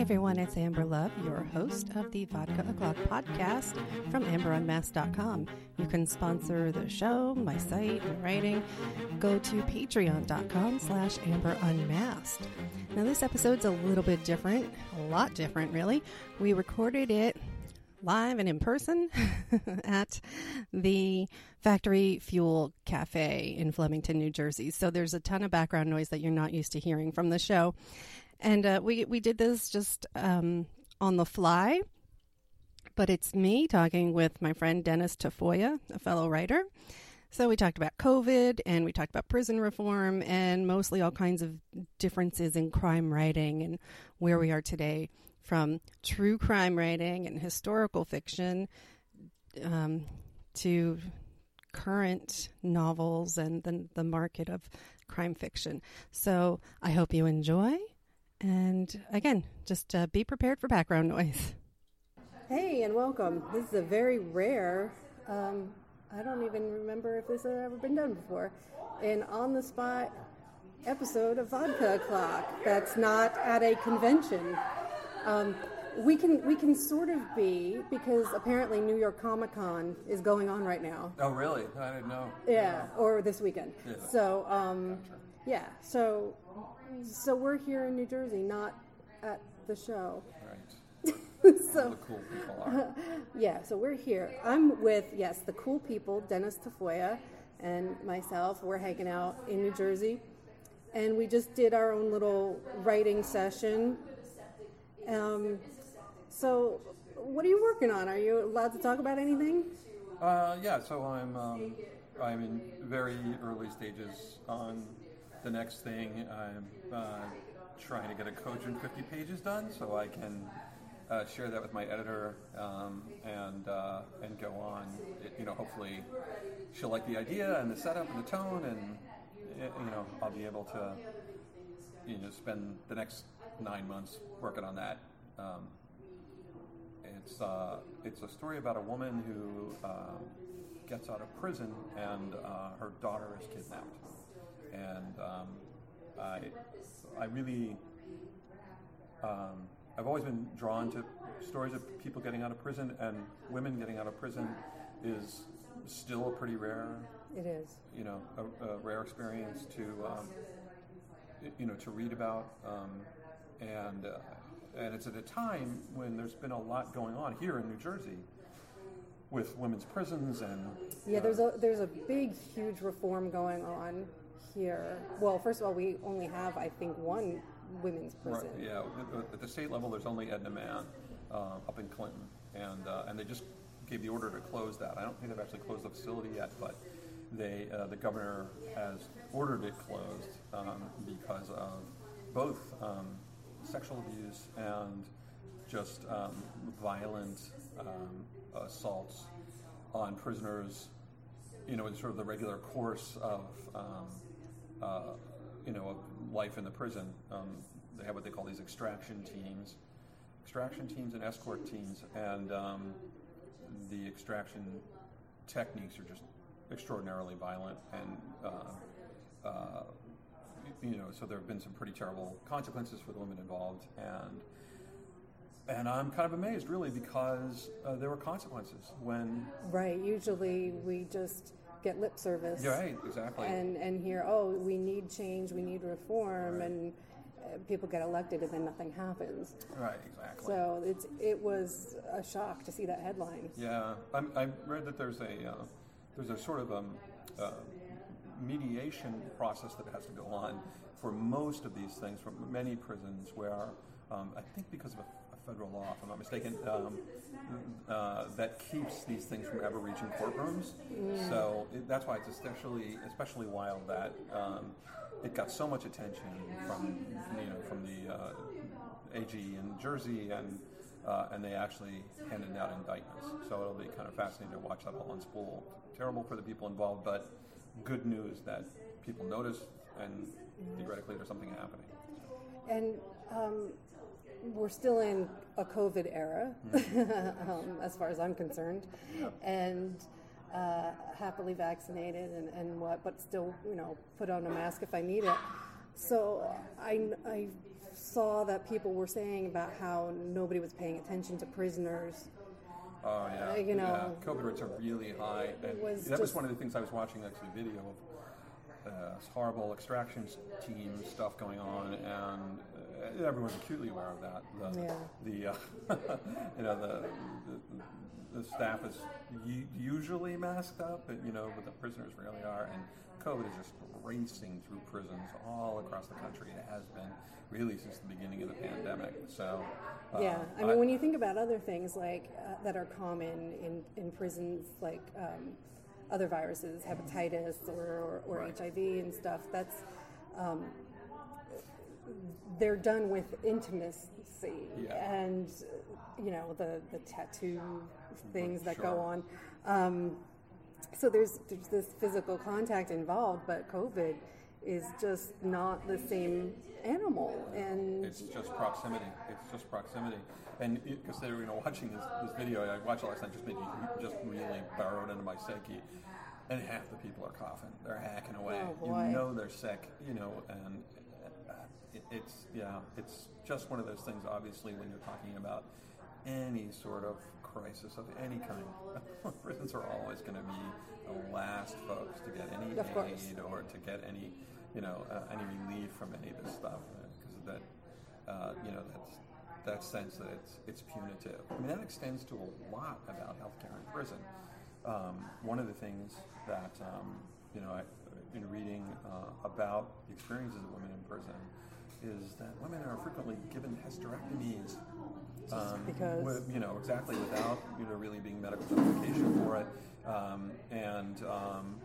everyone, it's Amber Love, your host of the Vodka O'Clock podcast from amberunmasked.com. You can sponsor the show, my site, my writing. Go to patreon.com slash amberunmasked. Now, this episode's a little bit different, a lot different, really. We recorded it live and in person at the Factory Fuel Cafe in Flemington, New Jersey. So there's a ton of background noise that you're not used to hearing from the show. And uh, we, we did this just um, on the fly, but it's me talking with my friend Dennis Tafoya, a fellow writer. So we talked about COVID and we talked about prison reform and mostly all kinds of differences in crime writing and where we are today from true crime writing and historical fiction um, to current novels and the, the market of crime fiction. So I hope you enjoy. And again, just uh, be prepared for background noise. Hey, and welcome. This is a very rare, um, I don't even remember if this has ever been done before, an on the spot episode of Vodka O'Clock that's not at a convention. Um, we can we can sort of be because apparently New York Comic Con is going on right now. Oh, really? I didn't know. Yeah, or this weekend. Yeah. So, um, yeah, so so we're here in New Jersey, not at the show. Right. so The cool people are. yeah, so we're here. I'm with yes, the cool people, Dennis Tafoya and myself. We're hanging out in New Jersey, and we just did our own little writing session. Um, so, what are you working on? Are you allowed to talk about anything? Uh, yeah, so I'm um, I'm in very early stages on the next thing. I'm uh, trying to get a cogent 50 pages done so I can uh, share that with my editor um, and uh, and go on. It, you know, hopefully she'll like the idea and the setup and the tone, and y- you know I'll be able to you know spend the next nine months working on that. Um, it's uh, it's a story about a woman who um, gets out of prison and uh, her daughter is kidnapped, and um, I I really um, I've always been drawn to stories of people getting out of prison and women getting out of prison is still a pretty rare It is. you know a, a rare experience to um, you know to read about um, and uh, and it's at a time when there's been a lot going on here in New Jersey with women's prisons and Yeah, uh, there's a there's a big, huge reform going on here. Well, first of all, we only have, I think, one women's right, prison. yeah at- at the state level there's only Edna Mahan uh, up in Clinton and uh, and they just gave the order to close that I don't think they've actually closed the facility yet but they uh, the governor has ordered it closed um, because of both um, sexual abuse and just um, violent um, assaults on prisoners, you know, in sort of the regular course of, um, uh, you know, of life in the prison. Um, they have what they call these extraction teams, extraction teams and escort teams, and um, the extraction techniques are just extraordinarily violent and. Uh, uh, you know, so there have been some pretty terrible consequences for the women involved, and and I'm kind of amazed, really, because uh, there were consequences when. Right. Usually, we just get lip service. Yeah, right, exactly. And and hear, oh, we need change, we need reform, Right. and uh, people get elected, and then nothing happens. right, exactly. So it's it was a shock to see that headline. Yeah, I'm, I read that there's a uh, there's a sort of um, uh, mediation process that has to go on for most of these things for many prisons where um, I think because of a, a federal law, if I'm not mistaken, um, uh, that keeps these things from ever reaching courtrooms. So it, that's why it's especially especially wild that um, it got so much attention from you know from the uh, AG in Jersey and uh, and they actually handed out indictments. So it'll be kind of fascinating to watch that all unspool. Terrible for the people involved, but good news that people notice and theoretically there's something happening. And um, we're still in a COVID era, um, as far as I'm concerned, and uh, happily vaccinated and, and what, but still, you know, put on a mask if I need it. So I, I saw that people were saying about how nobody was paying attention to prisoners. Oh yeah, Uh, you know, yeah. COVID rates are really high, and was that was one of the things I was watching actually video of. Uh, horrible extraction team stuff going on, and uh, everyone's acutely aware of that. The, Yeah. the uh, you know the, the the staff is u- usually masked up, but you know, but the prisoners really are, and COVID is just racing through prisons all across the country. It has been really since the beginning of the pandemic. So uh, Yeah, I mean, when you think about other things like uh, that are common in, in prisons, like um, other viruses, hepatitis or, or, or Right. HIV and stuff, that's um, they're done with intimacy Yeah. and you know the the tattoo things that Sure. go on. Um, so there's there's this physical contact involved, but COVID is just not the same animal and It's just proximity. It's just proximity. And because they were, you know, watching this, this video, I watched it last night, just made me just really burrowed into my psyche. And half the people are coughing. They're hacking away. Oh, you know they're sick. You know, and it, it's yeah, it's just one of those things. Obviously, when you're talking about any sort of crisis of any kind, prisons are always going to be the last folks to get any aid or to get any, you know, uh, any relief from any of this stuff because of that, uh, you know, that's that sense that it's it's punitive. I mean, that extends to a lot about healthcare in prison. Um, one of the things that um, you know, I, in reading uh, about the experiences of women in prison, is that women are frequently given hysterectomies. Um, because- with- you know exactly without you know really being medical justification for it, um, and um,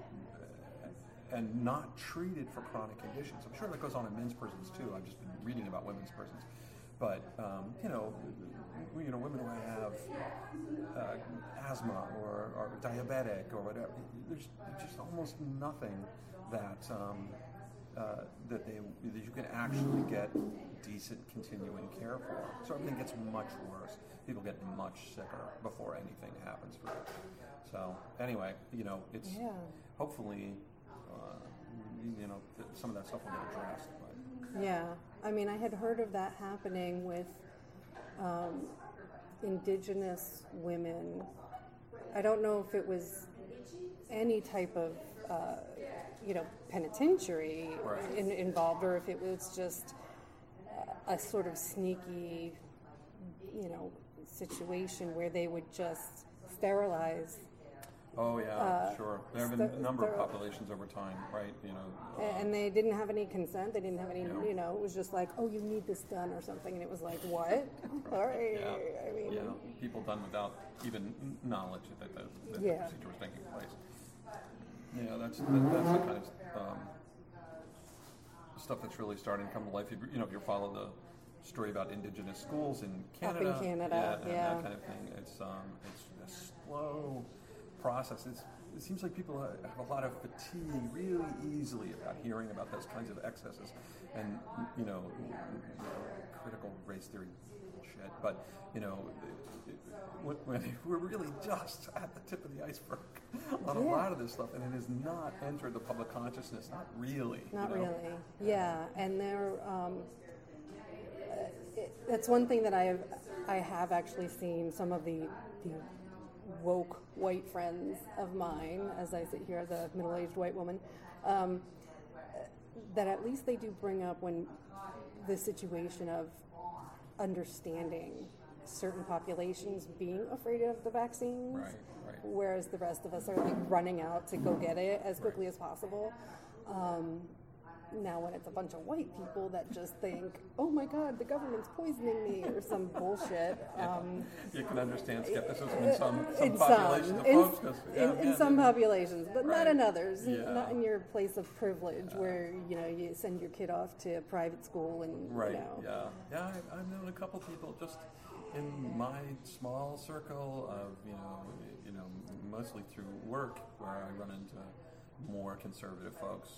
and not treated for chronic conditions. I'm sure that goes on in men's prisons too. I've just been reading about women's prisons, but um, you know, you know, women who have uh, asthma or, or diabetic or whatever. There's just almost nothing that um, uh, that they that you can actually get decent continuing care for. So everything gets much worse. People get much sicker before anything happens for them. So anyway, you know, it's Yeah. hopefully, uh, you know, some of that stuff will get addressed. But Yeah, I mean, I had heard of that happening with um, indigenous women. I don't know if it was any type of, uh, you know, penitentiary Right. in, involved, or if it was just a sort of sneaky, you know, situation where they would just sterilize oh yeah, Uh, sure. There have been a number of populations over time, right? You know, uh, And they didn't have any consent. They didn't have any, you know, it was just like, oh, you need this done or something. And it was like, what? All right. yeah, I mean, yeah, people done without even knowledge that the, that Yeah. the procedure was taking place. Yeah, that's that, that's the kind of um, stuff that's really starting to come to life. If, you- you know, if you follow the story about indigenous schools in Up in Canada, Canada, yeah, and yeah. that kind of thing, it's um, it's a slow process. It's, it seems like people have a lot of fatigue really easily about hearing about those kinds of excesses, and you know, critical race theory shit. But you know, it, it, when, when we're really just at the tip of the iceberg on a lot of this stuff, and it has not entered the public consciousness. Not really. you Not know? really. Yeah, and there. Um, uh, it, that's one thing that I have. I have actually seen some of the the woke white friends of mine, as I sit here as a middle-aged white woman, um, that at least they do bring up when the situation of understanding certain populations being afraid of the vaccines, Right, right. whereas the rest of us are like running out to go get it as quickly as possible. Um, now, when it's a bunch of white people that just think, "Oh my God, the government's poisoning me" or some bullshit, um, You can understand skepticism in some, some in populations some, of in, folks. in, yeah, in yeah, some they- populations, but not in others. Yeah. Not in your place of privilege, where you know you send your kid off to a private school and Right. you know. Yeah. Yeah. I, I've known a couple people just in my small circle of you know you know mostly through work where I run into more conservative folks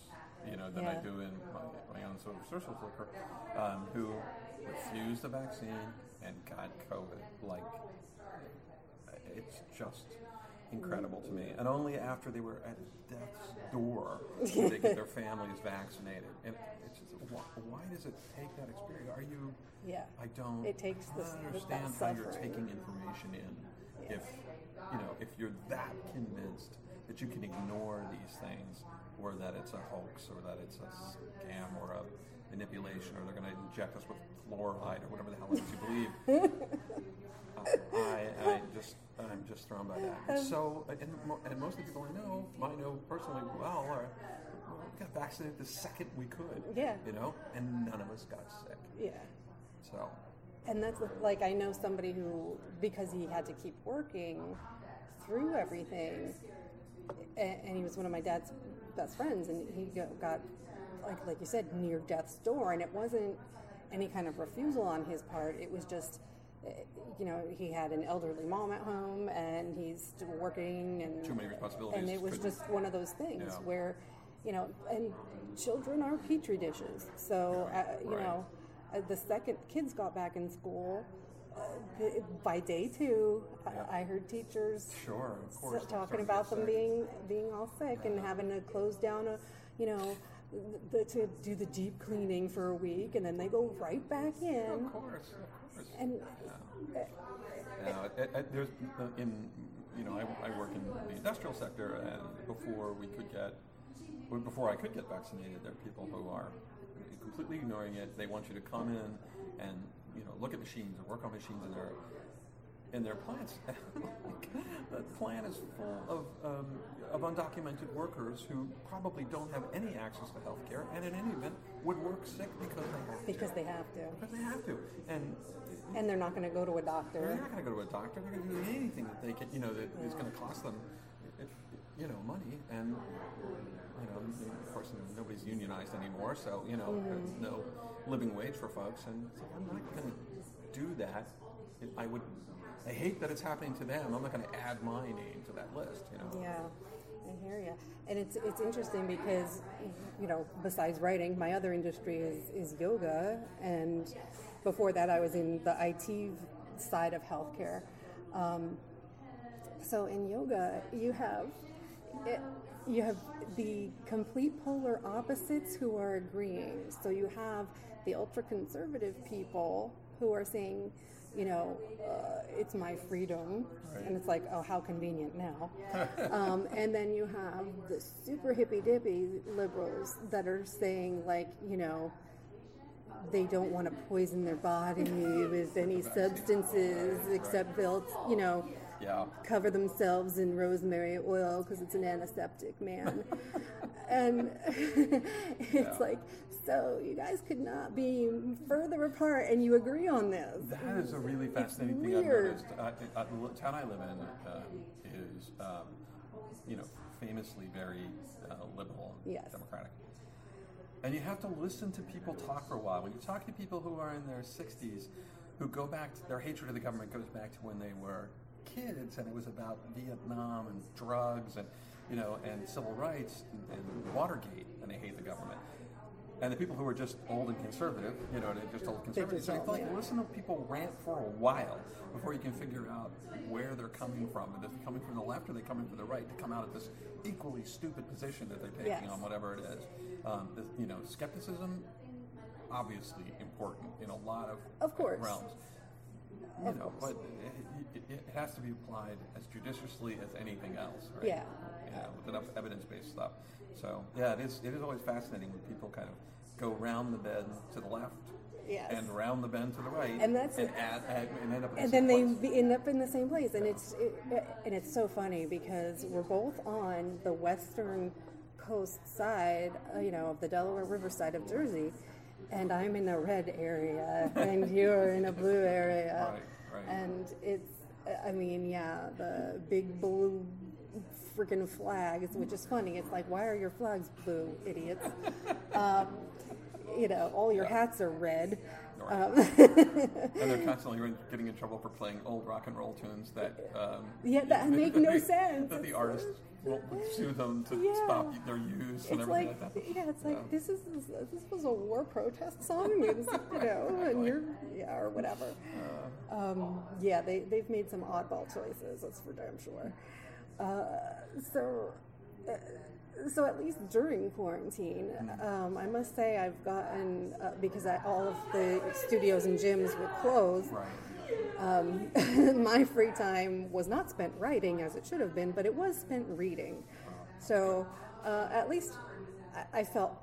you know than I do in my, my own sort of social circle um, who refused the vaccine and got COVID. Like it's just incredible to me. And only after they were at death's door did they get their families vaccinated. And it's just, why, why does it take that experience? Are you? Yeah. I don't. It takes I don't understand how you're taking information in. Yeah. If you know, if you're that convinced that you can ignore these things, or that it's a hoax, or that it's a scam, or a manipulation, or they're going to inject us with fluoride, or whatever the hell it is you believe. Uh, I, I just, I'm just thrown by that. And so, uh, and, and most of the people I know, I know personally well, are we got vaccinated the second we could. Yeah. You know, and none of us got sick. Yeah. So, And that's like I know somebody who, because he had to keep working through everything, and he was one of my dad's best friends, and he got, like like you said, near death's door, and it wasn't any kind of refusal on his part. It was just, eh, you know, he had an elderly mom at home, and he's still working, and Too many responsibilities, and it was couldn't- just one of those things Yeah. where, you know, and children are petri dishes, so uh, you Right. know uh, the second kids got back in school, uh, by day two, I- Yeah. I heard teachers sure, of course. talking about them sick. being being all sick and having to close down a, you know, the, to do the deep cleaning for a week, and then they go right back in. Of course, of course. And Yeah. Yeah, it- it- there's uh, in you know I, I work in the industrial sector, and before we could get before I could get vaccinated, there are people who are completely ignoring it. They want you to come in and you know look at machines and work on machines in their in their plants. the plant is full of um, of undocumented workers who probably don't have any access to health care, and in any event would work sick because they have to. because they have to, Because they have to, and and they're not going to go to a doctor. they're not going to go to a doctor. They're going to do anything that they can, you know, that is going to cost them, you know, money. And you know, of course, nobody's unionized anymore, so you know, there's no living wage for folks. And I'm not going to do that. It, I would. I hate that it's happening to them. I'm not going to add my name to that list. You know. Yeah, I hear you. And it's it's interesting because you know, besides writing, my other industry is is yoga, and before that, I was in the IT side of healthcare. Um, so in yoga, you have you have the complete polar opposites who are agreeing. So you have the ultra conservative people who are saying, you know, uh, it's my freedom, and it's like, oh, how convenient now. um, and then you have the super hippy dippy liberals that are saying, like, you know, they don't want to poison their body with any substances except they'll, you know, Yeah. cover themselves in rosemary oil because it's an antiseptic, man. and it's Yeah. like, so you guys could not be further apart, and you agree on this. That is a really fascinating thing I've weird. noticed. Uh, uh, the town I live in uh, is, um, you know, famously very uh, liberal and Yes. democratic. And you have to listen to people talk for a while. When you talk to people who are in their 60s, who go back to their hatred of the government goes back to when they were kids, and it was about Vietnam and drugs and you know and civil rights and, and Watergate, and they hate the government. And the people who are just old and conservative, you know, they're just old conservatives. So all- like yeah. listen to people rant for a while before you can figure out where they're coming from. And if they're coming from the left or they're coming from the right to come out of this equally stupid position that they're taking Yes. on whatever it is. Um, you know, skepticism, obviously important in a lot of, Of course. realms. You know, but it, it, it has to be applied as judiciously as anything else, right? Yeah. You know, with enough evidence-based stuff. So yeah, it is. It is always fascinating when people kind of go round the bend to the left Yes. and round the bend to the right, And that's- and, add, add, and end up in the and then they place. end up in the same place and it's it, and it's so funny because we're both on the western coast side uh, you know of the delaware river side of jersey and i'm in a red area and you're in a blue area Right, right. and it's i mean yeah the big blue freaking flags which is funny it's like why are your flags blue idiots um, you know all your hats are red Right. um, and they're constantly getting in trouble for playing old rock and roll tunes that um, Yeah, that make no sense. That the It's- artists won't sue them to Yeah. stop their use and It's everything like, like that. yeah, it's like this is this was a war protest song, it's, you know, and you're yeah or whatever. Uh. Um, yeah, they they've made some oddball choices. That's for damn sure. Uh, so, uh, so at least during quarantine, um, I must say I've gotten uh, because I, all of the studios and gyms were closed. Right. Um, my free time was not spent writing as it should have been, but it was spent reading. So uh, at least I, I felt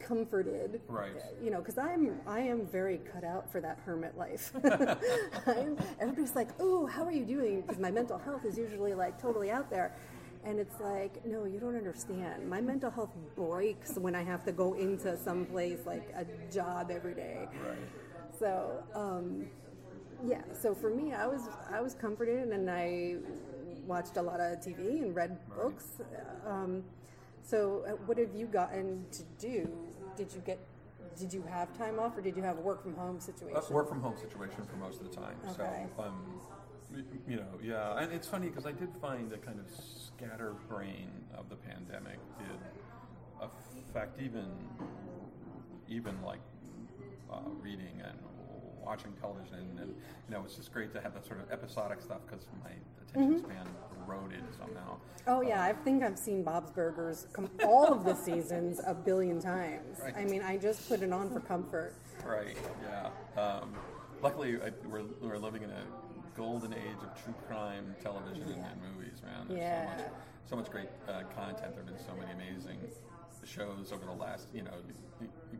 comforted Right. you know because i'm i am very cut out for that hermit life I'm, everybody's like oh how are you doing because my mental health is usually like totally out there and it's like no you don't understand my mental health breaks when i have to go into some place like a job every day Right. so um, yeah so for me i was i was comforted and i watched a lot of tv and read books um, so uh, what have you gotten to do did you get did you have time off or did you have a work from home situation Uh, work from home situation for most of the time. Okay. So, um, you know, yeah, and it's funny because I did find the kind of scatterbrain of the pandemic did affect even, even like uh, reading and watching television, and you know, it's just great to have that sort of episodic stuff because my attention span eroded somehow. oh yeah i think i've seen bob's burgers com- all of the seasons a billion times i mean i just put it on for comfort Right. Yeah. Um, luckily, I, we're we're living in a golden age of true crime television and, and movies, man. There's Yeah. so much, so much great uh, content. There've been so many amazing shows over the last, you know,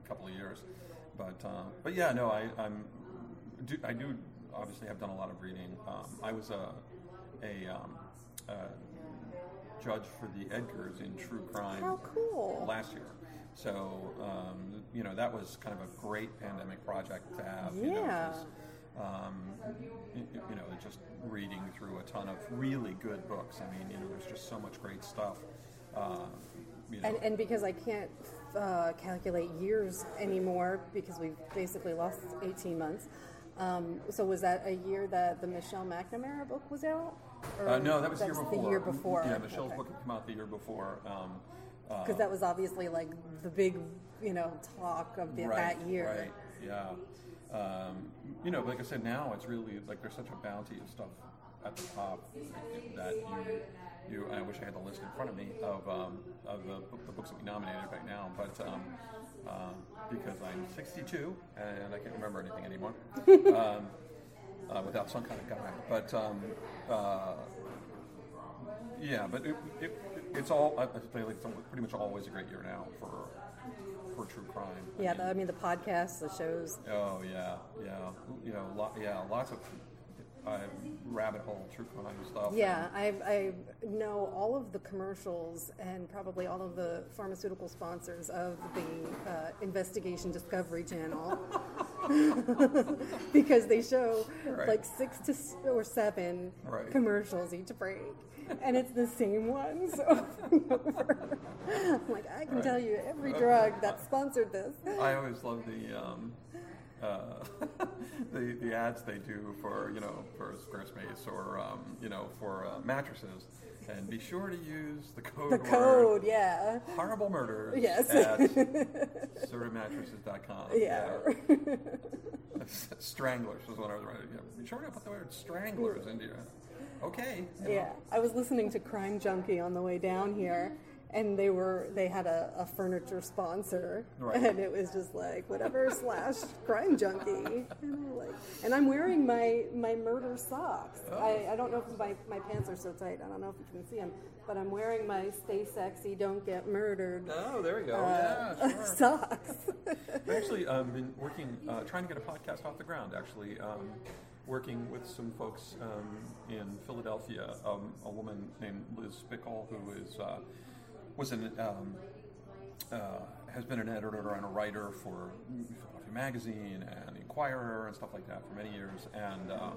couple of years. But um, but yeah, no, I I'm do, I do obviously have done a lot of reading. Um, I was a a um, uh, judge for the Edgars in true crime how cool last year. So, um, you know, that was kind of a great pandemic project to have. You know, Yeah. um, you know, just reading through a ton of really good books. I mean, you know, there's just so much great stuff. Uh, you know, And, and because I can't uh, calculate years anymore because we've basically lost 18 months. Um, so was that a year that the Michelle McNamara book was out? Uh, no, that was the year before. The year before. Yeah, Michelle's book had come out the year before. Um, uh, Because that was obviously like the big, you know, talk of the, that year. Right. Yeah. Um, you know, like I said, now it's really like there's such a bounty of stuff at the top that you. You, I wish I had the list in front of me of, um, of the, the books that we nominated right now, but um, uh, because I'm 62 and I can't remember anything anymore um, uh, without some kind of guide. But um, uh, yeah, but it, it, it's all I feel like it's pretty much always a great year now for for true crime. I Yeah, mean, the, I mean the podcasts, the shows. Oh yeah, yeah, you know, yeah, lots of uh, rabbit hole true crime stuff. Yeah, I, I know all of the commercials and probably all of the pharmaceutical sponsors of the uh, Investigation Discovery Channel because they show Right. like six to s- or seven Right. commercials each break. And it's the same ones over and over. I'm like, I can Right. tell you every drug that sponsored this. I always love the um, uh, the the ads they do for you know for Squarespace or um, you know for uh, mattresses, and be sure to use the code. The code, yeah. Horrible murders Yes. at assortedmattresses.com. Yeah. Stranglers was what I was writing. Yeah. Be sure to put the word stranglers into your. Okay. you know. Yeah, I was listening to Crime Junkie on the way down here, and they were they had a, a furniture sponsor, Right. and it was just like whatever slash Crime Junkie, and, I'm like, and I'm wearing my my murder socks. Oh. I, I don't know if my my pants are so tight. I don't know if you can see them, but I'm wearing my Stay Sexy, Don't Get Murdered Oh, there we go. uh, yeah, sure. socks. I've actually um, been working, uh, trying to get a podcast off the ground. Actually, um, working with some folks um, in Philadelphia. Um, a woman named Liz Spikol, who is uh, was an um, uh, has been an editor and a writer for Philadelphia Magazine and the Inquirer and stuff like that for many years. And um,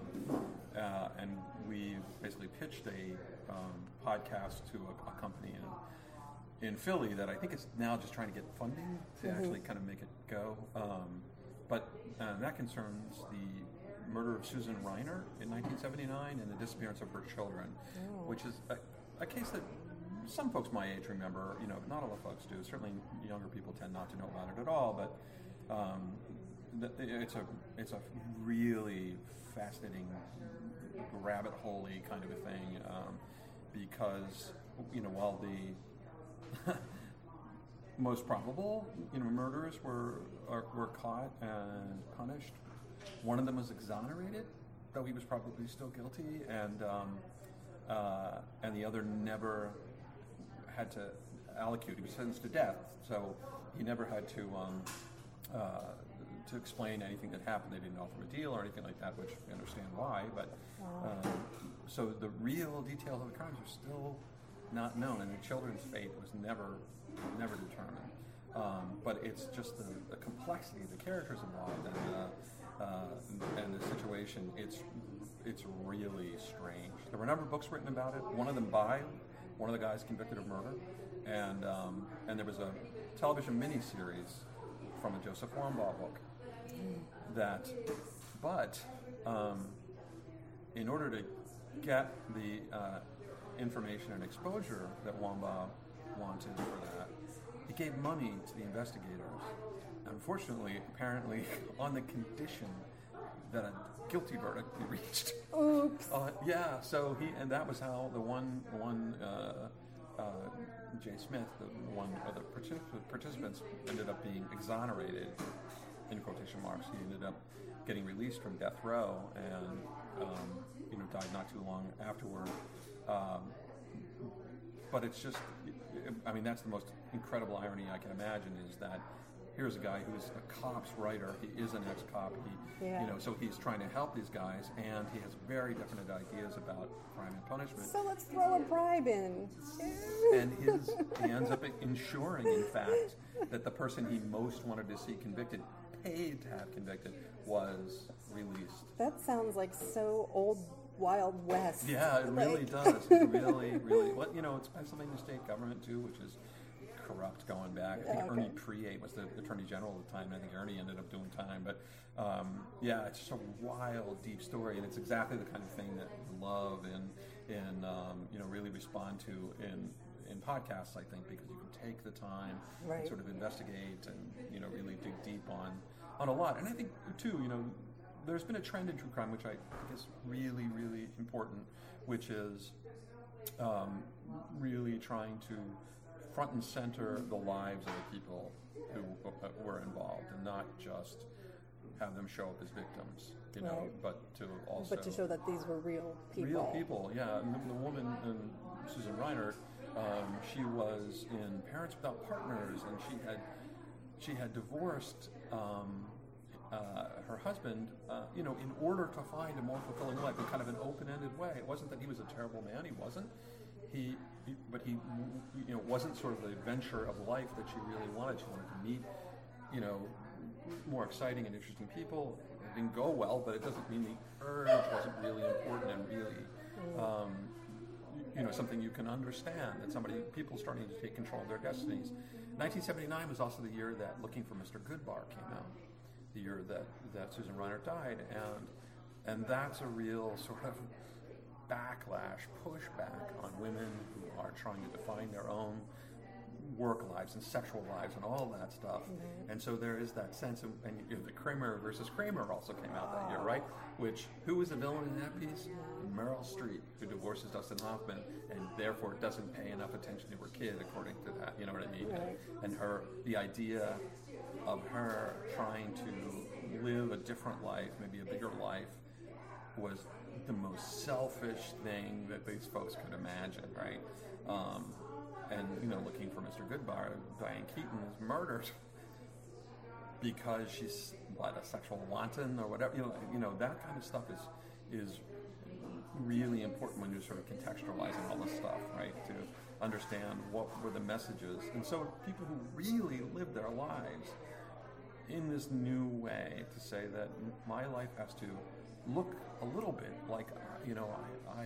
uh, and we basically pitched a um, podcast to a, a company in in Philly that I think is now just trying to get funding to actually kind of make it go. Um, but uh, that concerns the murder of Susan Reinert in 1979 and the disappearance of her children, which is a, a case that some folks my age remember. You know, not a lot of folks do. Certainly, younger people tend not to know about it at all. But um, it's a it's a really fascinating rabbit holey kind of a thing um, because you know while the most probable you know murderers were are, were caught and punished, one of them was exonerated, though he was probably still guilty, and um, uh, and the other never had to allocute. He was sentenced to death, so he never had to um, uh, to explain anything that happened. They didn't offer him a deal or anything like that, which we understand why. But um, so the real details of the crimes are still not known, and the children's fate was never never determined. Um, but it's just the, the, complexity of the characters involved and, uh, uh, and the situation. It's it's really strange. There were a number of books written about it. One of them by one of the guys convicted of murder, and um, and there was a television miniseries from a Joseph Wambaugh book that, but um, in order to get the uh, information and exposure that Wambaugh wanted for that, he gave money to the investigators. Unfortunately, apparently, on the condition that a guilty verdict be reached. Oops. Uh, yeah. So he and that was how the one one uh, uh, Jay Smith, the one of the participants, ended up being exonerated in quotation marks. He ended up getting released from death row and um, you know died not too long afterward. Um, but it's just, I mean, that's the most incredible irony I can imagine is that here's a guy who's a cops writer. He is an ex-cop. He, yeah. you know, so he's trying to help these guys, and he has very definite ideas about crime and punishment. So let's throw a bribe in. and his, he ends up ensuring, in fact, that the person he most wanted to see convicted paid to have convicted was released. That sounds like so old Wild West. Yeah, it really does. It really, really. Well, you know, it's Pennsylvania state government too, which is corrupt going back. I think okay. Ernie Preate was the Attorney General at the time. I think Ernie ended up doing time, but um, yeah, it's just a wild, deep story, and it's exactly the kind of thing that we love and and um, you know really respond to in in podcasts. I think because you can take the time right. and sort of investigate and you know really dig deep on on a lot. And I think too, you know, there's been a trend in true crime which I think is really really important, which is um, really trying to front and center the lives of the people who uh, were involved, and not just have them show up as victims, you know, right. but to also but to show that these were real people. Real people, yeah. And the woman, and Susan Reinert, um, she was in Parents Without Partners, and she had she had divorced um, uh, her husband, uh, you know, in order to find a more fulfilling life in kind of an open-ended way. It wasn't that he was a terrible man; he wasn't. He, he, but he, you know, wasn't sort of the adventure of life that she really wanted. She wanted to meet, you know, more exciting and interesting people. It didn't go well, but it doesn't mean the urge wasn't really important and really, um, you know, something you can understand. That somebody, people starting to take control of their destinies. 1979 was also the year that Looking for Mr. Goodbar came out, the year that, that Susan Reinert died, and and that's a real sort of backlash, pushback on women who are trying to define their own work lives and sexual lives and all that stuff. Mm-hmm. And so there is that sense of, and you know, the Kramer versus Kramer also came out that year, right? Which, who was the villain in that piece? Meryl Streep, who divorces Dustin Hoffman and therefore doesn't pay enough attention to her kid, according to that, you know what I mean? Right. And her, the idea of her trying to live a different life, maybe a bigger life, was the most selfish thing that these folks could imagine, right? Um, and you know, looking for Mr. Goodbar, Diane Keaton is murdered because she's what a sexual wanton or whatever. You know, you know that kind of stuff is is really important when you're sort of contextualizing all this stuff, right? To understand what were the messages, and so people who really lived their lives in this new way to say that my life has to look a little bit like you know I, I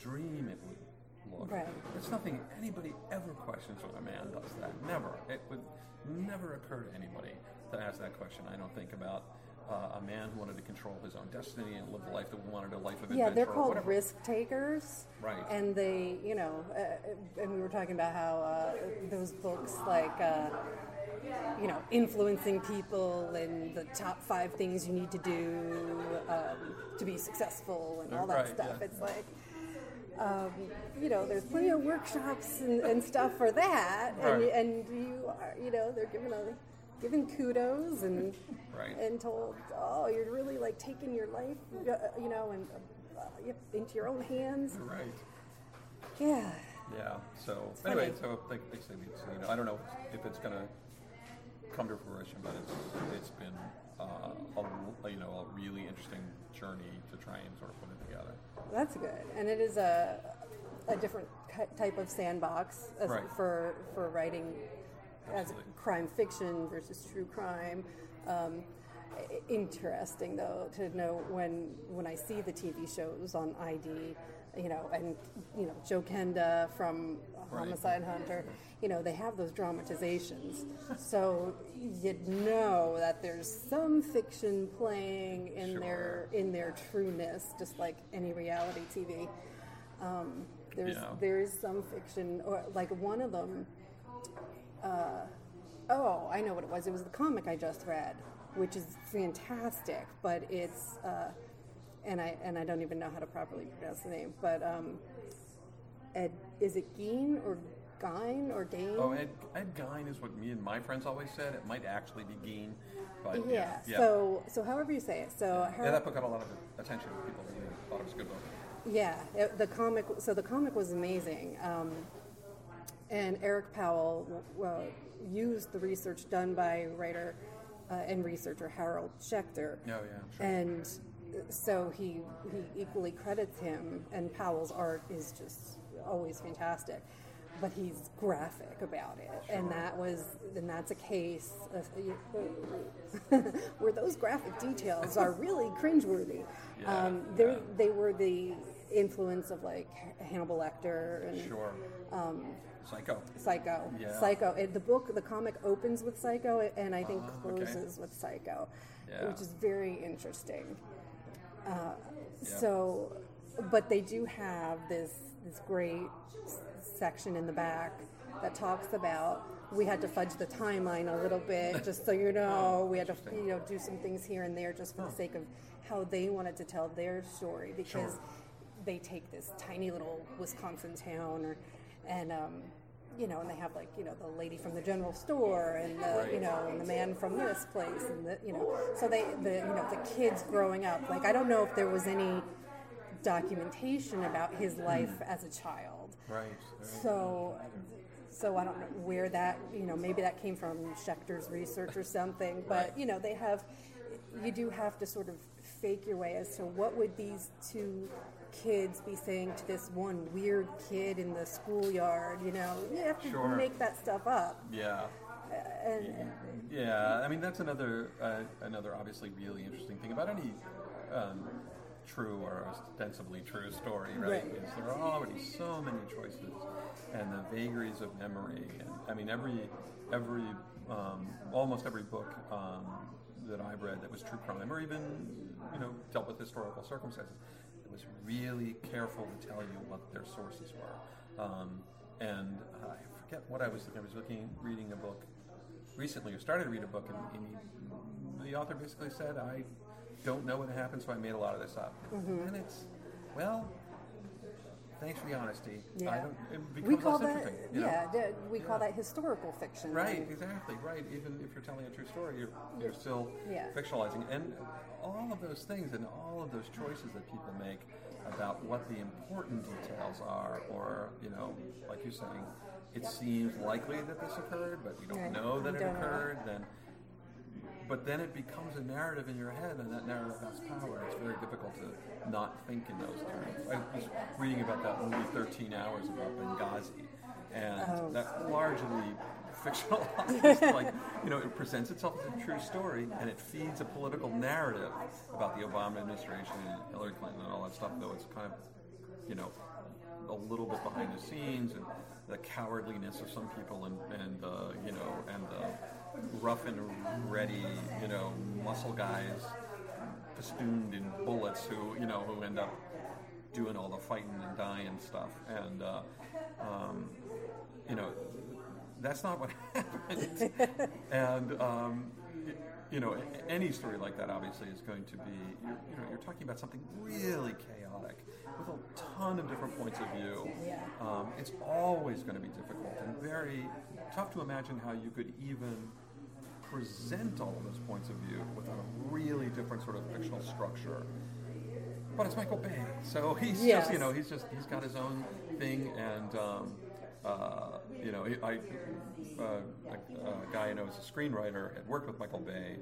dream it would look. Right. It's nothing anybody ever questions when a man does that. Never. It would never occur to anybody to ask that question. I don't think about uh, a man who wanted to control his own destiny and live a life that wanted a life of adventure. Yeah, they're called risk takers. Right. And they, you know, uh, and we were talking about how uh, those books like. Uh, you know, influencing people and the top five things you need to do um, to be successful and all that right, stuff. Yeah. It's like, um, you know, there's plenty of workshops and, and stuff for that, and, Right. and you are, you know, they're given a given kudos and Right. and told, oh, you're really like taking your life, uh, you know, and uh, into your own hands. Right. Yeah, Yeah. So funny. anyway, so like they say, you know, I don't know if it's going to come to fruition, but it's it's been a you know a really interesting journey to try and sort of put it together. that's good, and it is a a different type of sandbox as, Right. for for writing as crime fiction versus true crime. Um, interesting though to know when when I see the TV shows on ID, you know, and you know Joe Kenda from Right. Homicide Hunter, you know, they have those dramatizations, so you'd know that there's some fiction playing in their in their trueness, just like any reality TV. Um, there's Yeah. there is some fiction, or like one of them. Uh, oh, I know what it was. It was the comic I just read, which is fantastic, but it's uh, and I and I don't even know how to properly pronounce the name, but um, Ed is it Gein or Gein or Gain? Oh, Ed, Ed Gein is what me and my friends always said. It might actually be Gein, but yeah. yeah, yeah. So so however you say it. So yeah, her- that book got a lot of attention. People really thought it was a good book. Yeah, it, the comic. So the comic was amazing, um, and Eric Powell uh, used the research done by writer uh, and researcher Harold Schechter, Yeah, yeah, sure. and so he he equally credits him. And Powell's art is just always fantastic, but he's graphic about it, and that was and that's a case of, where those graphic details are really cringeworthy. Yeah, um, yeah. they were the influence of like Hannibal Lecter and Sure. um, Psycho. Psycho. Yeah. Psycho. It, the book, the comic opens with Psycho, and I think okay. closes with Psycho, Yeah. which is very interesting. Yeah. So, but they do have this this great section in the back that talks about. We had to fudge the timeline a little bit, just so you know. We had to, you know, do some things here and there, just for the sake of how they wanted to tell their story, because Sure. they take this tiny little Wisconsin town, or and um, you know, and they have like you know the lady from the general store, and the Right. you know, and the man from this place, and the you know, so they the you know the kids growing up. Like I don't know if there was any documentation about his hmm. life as a child. Right. right. So, so I don't know where that you know maybe that came from Schechter's research or something. But Right. you know they have, you do have to sort of fake your way as to what would these two kids be saying to this one weird kid in the schoolyard. You know, you have to Sure. make that stuff up. Yeah. And, Yeah, I mean that's another uh, another obviously really interesting thing about any um, true or ostensibly true story, right? Right. Is there are already so many choices and the vagaries of memory. And I mean every every um, almost every book um, that I've read that was true crime or even you know dealt with historical circumstances was really careful to tell you what their sources were. Um, and I forget what I was looking I was looking reading a book recently or started to read a book and, and he, the author basically said I don't know what happened so I made a lot of this up and it's well thanks for the honesty I Yeah. don't, we call that interesting you know? yeah, we call Yeah. that historical fiction. Right, exactly, right. Even if you're telling a true story, you're, you're still Yeah. fictionalizing. And all of those things and all of those choices that people make about what the important details are, or, you know, like you're saying, it seems likely that this occurred, but you don't Right. know that it don't know. occurred, then. But then it becomes a narrative in your head, and that narrative has power. It's very difficult to not think in those terms. I was reading about that movie 13 Hours about Benghazi, and Oh. that largely fictionalized. like, you know, it presents itself as a true story, and it feeds a political narrative about the Obama administration and Hillary Clinton and all that stuff. Though it's kind of, you know, a little bit behind the scenes and the cowardliness of some people, and and uh, you know, and the rough and ready, you know, muscle guys festooned in bullets who, you know, who end up doing all the fighting and dying stuff. And, uh, um, you know, that's not what happened. and, um, you know, any story like that obviously is going to be, you're, know, you're talking about something really chaotic with a ton of different points of view. Um, it's always going to be difficult and very tough to imagine how you could even present all of those points of view without a really different sort of fictional structure. But it's Michael Bay, so he's Yes. just, you know, he's just he's got his own thing, and um, uh, you know, I uh, a, a guy I know is a screenwriter had worked with Michael Bay,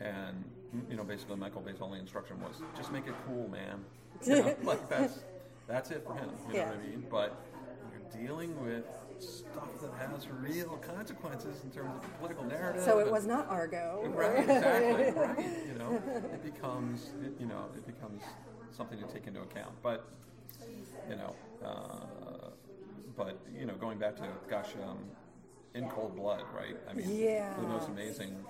and you know, basically Michael Bay's only instruction was just make it cool, man. You know, like that's that's it for him. You know what I mean? But you're dealing with stuff that has real consequences in terms of political narrative. So it was not Argo. Right, exactly. Right. You know, it becomes, it, you know, it becomes something to take into account. But, you know, uh, but you know, going back to gosh, um, in cold blood, right? I mean, Yeah. the most amazing,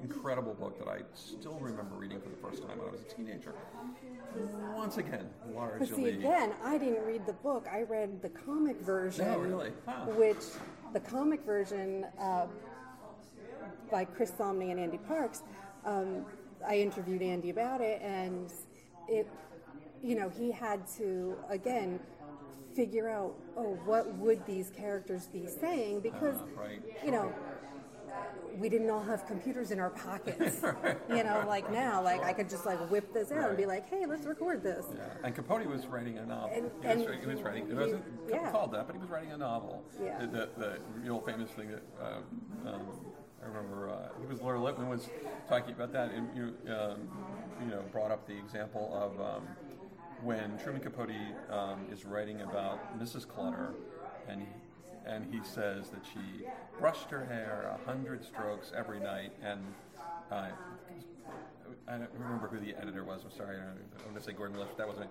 incredible book that I still remember reading for the first time when I was a teenager. Once again, But largely. see, again, I didn't read the book. I read the comic version. Oh, really? Huh. Which, the comic version uh, by Chris Samnee and Ande Parks, um, I interviewed Ande about it, and it, you know, he had to, again, figure out, oh, what would these characters be saying? Because, Uh, right. you know, we didn't all have computers in our pockets. you know, like now, like I could just like whip this out and be like, hey, let's record this. Yeah, and Capote was writing a novel. And- he, was, and wri- he was writing. It he- wasn't yeah. called that, but he was writing a novel. Yeah. The, the, the real famous thing that uh, um, I remember, uh, it was Laura Lippman was talking about that, and you, um, you know, brought up the example of um, when Truman Capote um, is writing about Mrs. Clutter, and he, and he says that she brushed her hair a hundred strokes every night, and uh, I don't remember who the editor was. I'm sorry. I'm going to say Gordon Lish. That wasn't.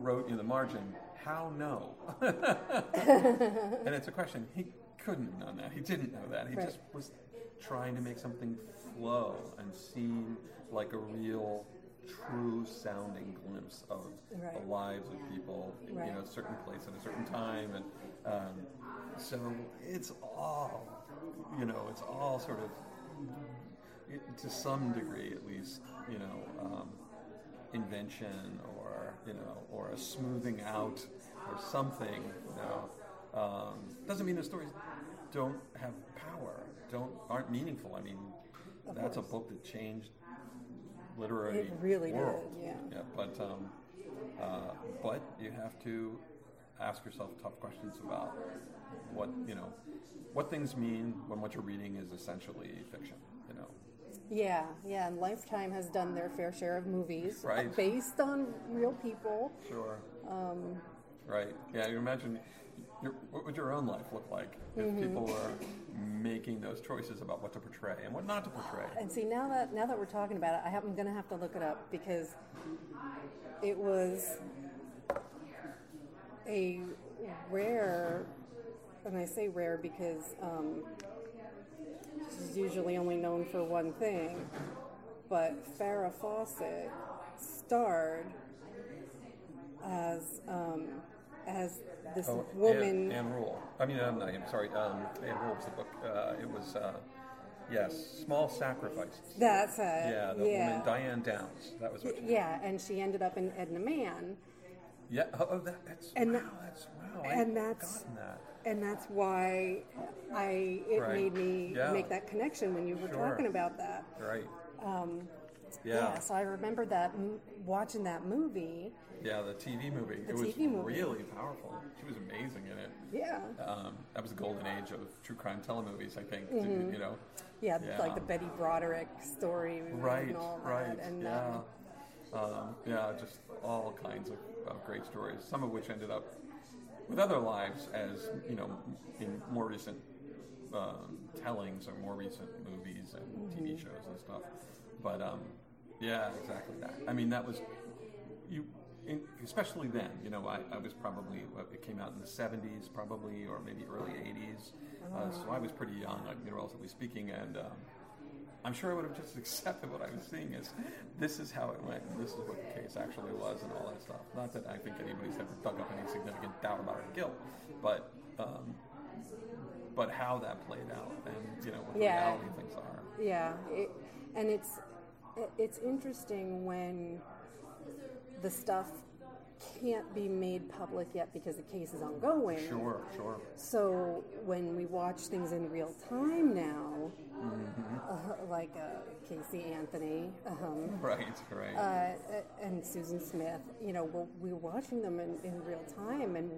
Wrote in the margin, "How no?" and it's a question. He couldn't have known that. He didn't know that. He Right. just was trying to make something flow and seem like a real, true sounding glimpse of Right. the lives of people. Right. You know, a certain place at a certain time, and um, so it's all, you know, it's all sort of it, to some degree at least, you know, um, invention or you know, or a smoothing out or something. You know, um, doesn't mean the stories don't have power, don't aren't meaningful. I mean, that's a book that changed literary It really did, world. yeah. Yeah, but um, uh, but you have to ask yourself tough questions about what you know, what things mean when what you're reading is essentially fiction. You know. Yeah, yeah, and Lifetime has done their fair share of movies Right. based on real people. Sure. Um, Right. Yeah. You imagine your, what would your own life look like if Mm-hmm. people were making those choices about what to portray and what not to portray. and see now that now that we're talking about it, I I'm going to have to look it up because it was a rare, and I say rare because um, she's usually only known for one thing, but Farrah Fawcett starred as um, as this Oh, woman. Anne, Ann Rule. I mean, I'm not. I'm sorry. Um, Ann Rule was the book. Uh, it was. Uh, yes, Small Sacrifices. That's it. Yeah, the yeah. woman Diane Downs. That was what. She, Yeah, and she ended up in Edna Mahan, yeah. Oh, oh, that, that's. And wow. that- that's wow. And that's- that. and that's why I it Right. made me Yeah. make that connection when you were Sure. talking about that. Right. Um, Yeah. yeah. so I remember that watching that movie. Yeah, the TV movie. The it was TV movie. really powerful. She was amazing in it. Yeah, Um, that was the golden age of true crime telemovies, I think. Mm-hmm. You know, yeah, Yeah. like the Betty Broderick story right, and all right, that, and yeah, um, um, yeah, just all kinds of, of great stories. Some of which ended up with other lives, as you know, in more recent um, tellings or more recent movies and Mm-hmm. TV shows and stuff. But um, yeah, exactly that. I mean, that was you. In, especially then, you know, I, I was probably it came out in the '70s, probably, or maybe early '80s. Uh, so I was pretty young, you know, relatively speaking, and um, I'm sure I would have just accepted what I was seeing as this is how it went, and this is what the case actually was, and all that stuff. Not that I think anybody's ever dug up any significant doubt about her guilt, but um, but how that played out, and you know what the Yeah. reality things are. yeah, it, and it's it's interesting when the stuff can't be made public yet because the case is ongoing. Sure, sure. So when we watch things in real time now, uh, like uh, Casey Anthony, um, Right, right. uh, and Susan Smith, you know, we're, we're watching them in, in real time, and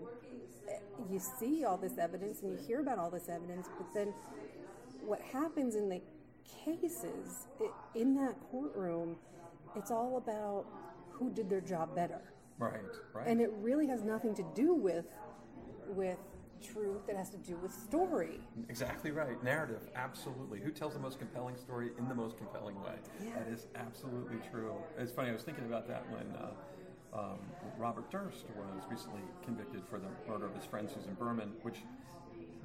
uh, you see all this evidence and you hear about all this evidence, but then what happens in the cases i in that courtroom, it's all about who did their job better, right, right. and it really has nothing to do with with truth. It has to do with story. Exactly right. Narrative, absolutely. Who tells the most compelling story in the most compelling way? Yeah. That is absolutely true. It's funny, I was thinking about that when uh, um, Robert Durst was recently convicted for the murder of his friend Susan Berman, which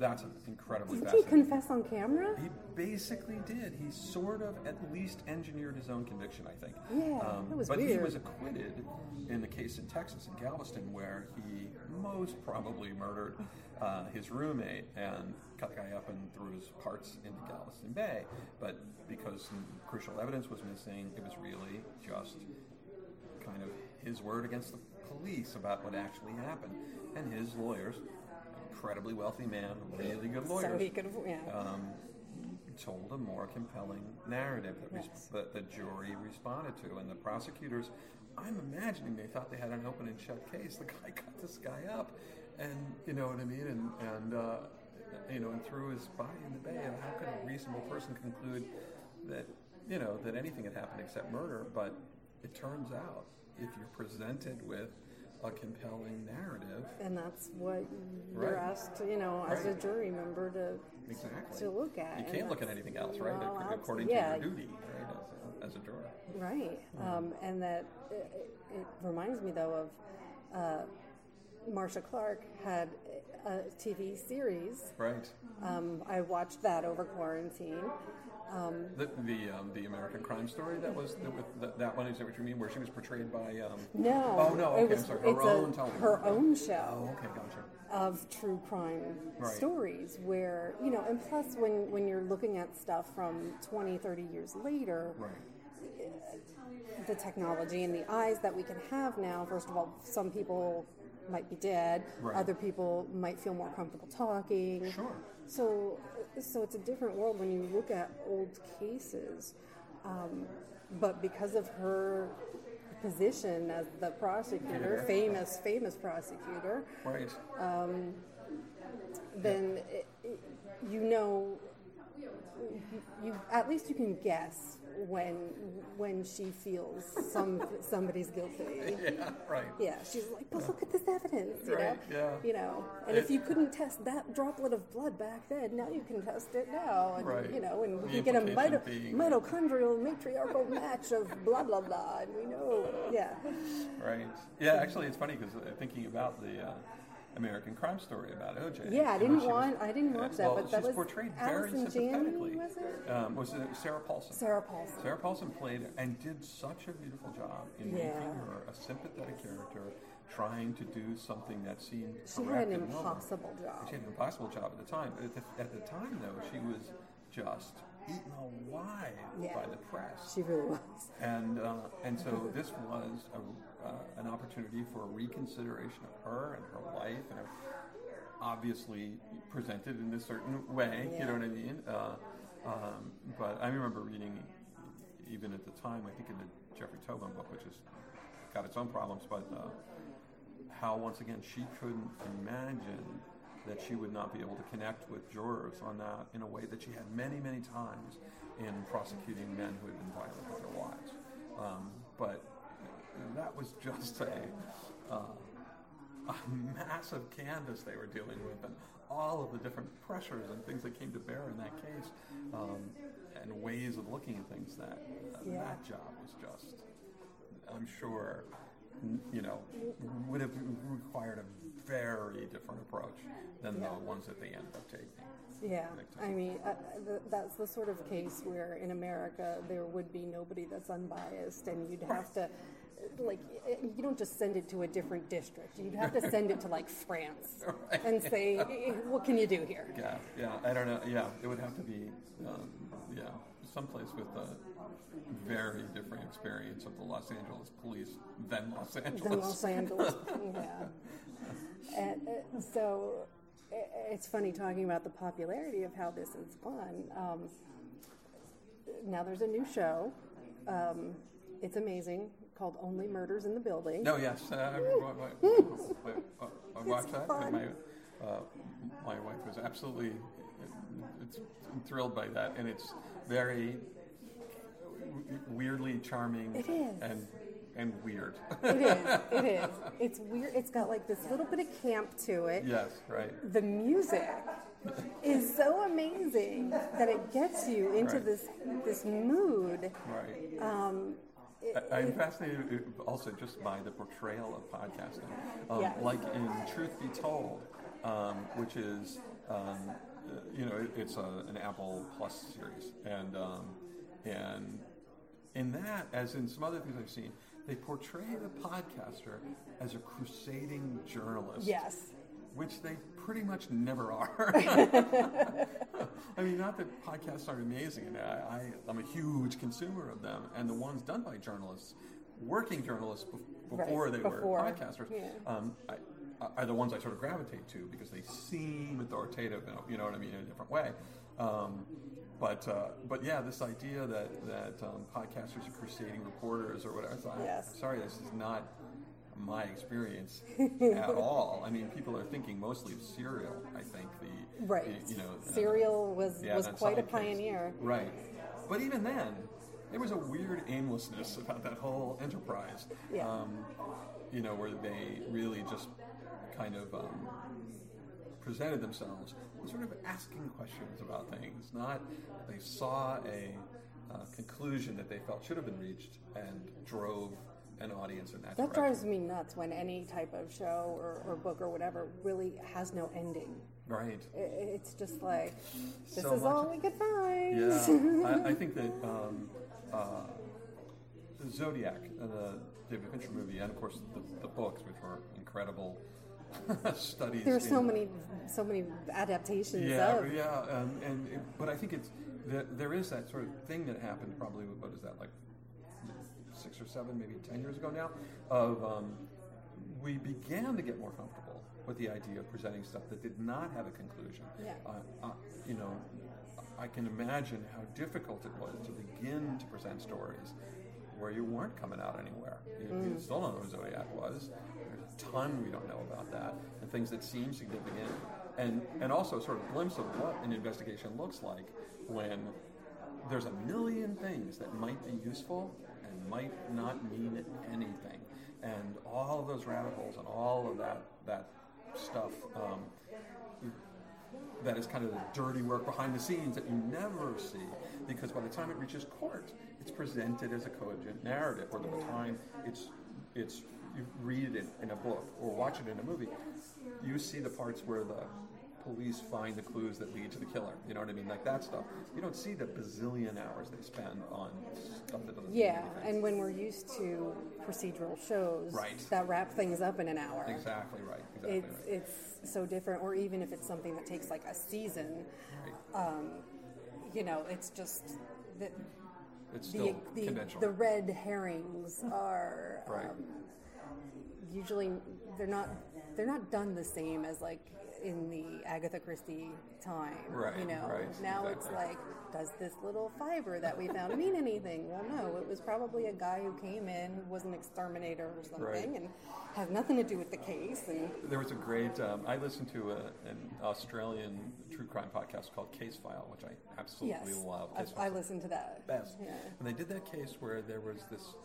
that's incredibly Did he confess on camera? He basically did. He sort of at least engineered his own conviction, I think. Yeah, that was but he was acquitted in the case in Texas, in Galveston, where he most probably murdered uh, his roommate and cut the guy up and threw his parts into Galveston Bay. But because some crucial evidence was missing, it was really just kind of his word against the police about what actually happened. And his lawyers, incredibly wealthy man, really good lawyer. So he could, yeah. um, told a more compelling narrative that, res- Yes. that the jury responded to. And the prosecutors, I'm imagining they thought they had an open and shut case. The guy cut this guy up, and you know what I mean, and and uh, you know, and threw his body in the bay. And how could a reasonable person conclude that you know that anything had happened except murder? But it turns out, if you're presented with a compelling narrative, And that's what you're Right. asked, you know, as a jury member to exactly, to look at. You can't look at anything else, right? Well, ac- abs- according yeah, to your duty, right, as a, as a juror. Right. Um, and that it, it reminds me though of uh, Marcia Clark had a TV series. Right. Um, I watched that over quarantine. Um, The the, um, the American Crime Story that was the, with the, that one is that what you mean where she was portrayed by um, no, Oh, no, okay, it was, I'm sorry, her it's own a, television her show. own show. oh okay gotcha of true crime Right. stories where you know and plus when when you're looking at stuff from 20 30 years later right the technology and the eyes that we can have now first of all some people might be dead Right. other people might feel more comfortable talking sure so so it's a different world when you look at old cases um, but because of her position as the prosecutor Yeah. famous famous prosecutor right then it, it, you know you at least you can guess when when she feels some somebody's guilty. yeah right Yeah, she's like, but look at this evidence, you Right, know. yeah. You know, and if you couldn't test that droplet of blood back then, now you can test it now, and Right. you know, and we The can get a mito- being- mitochondrial matriarchal match of blah blah blah, and we know, yeah, right yeah actually it's funny because uh, thinking about the uh, American Crime Story about OJ Yeah, I didn't she was- want- I didn't watch that, well, but that was portrayed very Allison sympathetically Janney, was it? Um, was it Sarah Paulson Sarah Paulson. Sarah Paulson played and did such a beautiful job in Yeah. making her a sympathetic character, trying to do something that seemed She had an impossible job. She had an impossible job at the time. At the, at the time, though, she was just eaten alive Yeah. by the press. She really was. And uh, and so this was a, uh, an opportunity for a reconsideration of her and her life, and obviously presented in a certain way. You know what I mean? Uh, um, but I remember reading, even at the time, I think in the Jeffrey Toobin book, which has got its own problems, but uh, how once again she couldn't imagine that she would not be able to connect with jurors on that in a way that she had many, many times in prosecuting men who had been violent with their wives. Um, but that was just a, uh, a massive canvas they were dealing with, and all of the different pressures and things that came to bear in that case, um, and ways of looking at things. That uh, Yeah. that job was just, I'm sure, you know, would have required a very different approach than Yeah. the ones that they ended up taking. Yeah, I mean, uh, th- that's the sort of case where in America there would be nobody that's unbiased, and you'd have to. like eh, you don't just send it to a different district. You'd have to send it to like France Right. and say, "Eh, what can you do here? Yeah, yeah. I don't know. Yeah, it would have to be, um, yeah, someplace with a very different experience of the Los Angeles police than Los Angeles. than Los Angeles. yeah. And, uh, so it's funny talking about the popularity of how this has gone. Um, now there's a new show. Um, it's amazing called Only Murders in the Building. No, yes, uh, I, I, I, I, watched that. fun. And my, uh, my wife was absolutely it's, thrilled by that, and it's very weirdly charming It is. and and weird. It is. It is. It's weird. It's got like this little bit of camp to it. yes, right. The music is so amazing that it gets you into Right. this this mood. Right. Um, it- I- I'm fascinated uh, also just by the portrayal of podcasting. Um, Yes. Like in Truth Be Told, um, which is, um, you know, it, it's a, an Apple Plus series. And, um, and in that, as in some other things I've seen, they portray the podcaster as a crusading journalist. yes. Which they pretty much never are. I mean, not that podcasts aren't amazing, and I, I, I'm a huge consumer of them, and the ones done by journalists, working journalists bef- Right, before they before, were podcasters, yeah. um, I, are the ones I sort of gravitate to because they seem authoritative, in you know what I mean, in a different way. Um, but uh, but yeah, this idea that that um, podcasters are crusading reporters or whatever. I, Yes. I'm sorry, this is not my experience at all. I mean, people are thinking mostly of Serial. I think the Right. the, you know uh, was yeah, was quite a side case. pioneer. Right. But even then, there was a weird aimlessness about that whole enterprise. Yeah. Um, you know, where they really just kind of um, presented themselves sort of asking questions about things, not they saw a uh, conclusion that they felt should have been reached and drove an audience in that, That direction. drives me nuts when any type of show or, or book or whatever really has no ending. Right. I- It's just like this So is much- all we could find. Yeah, I, I think that um, uh, Zodiac, uh, the David Fincher movie, and of course the, the books, which were incredible studies. There's so in- many, so many adaptations Yeah, of. yeah, um, and it, but I think it's there, there is that sort of thing that happened probably what is that like six or seven, maybe ten years ago now, of um, we began to get more comfortable with the idea of presenting stuff that did not have a conclusion. Yeah. Uh, uh, you know, I can imagine how difficult it was to begin to present stories where you weren't coming out anywhere. You, you still don't know who Zodiac was. There's ton we don't know about that, and things that seem significant, and and also sort of glimpse of what an investigation looks like when there's a million things that might be useful and might not mean anything, and all of those rabbit holes and all of that that stuff. Um, that is kind of the dirty work behind the scenes that you never see because by the time it reaches court, it's presented as a cogent narrative. Or by the time it's it's you read it in a book or watch it in a movie, you see the parts where the police find the clues that lead to the killer. You know what I mean? Like that stuff. You don't see the bazillion hours they spend on stuff that doesn't. Yeah, and when we're used to procedural shows Right. that wrap things up in an hour, exactly right. Exactly it's right. it's so different. Or even if it's something that takes like a season, right. you know, it's just the It's the the red herrings are Right. um, usually they're not they're not done the same as like in the Agatha Christie time. Right, You know, right, now it's like, does this little fiber that we found mean anything? Well, no, it was probably a guy who came in, was an exterminator or something, Right. and has nothing to do with the case. And There was a great. Um, I listened to a, an Australian true crime podcast called Case File, which I absolutely yes, love. I, I listened to that. best. Yeah. And they did that case where there was this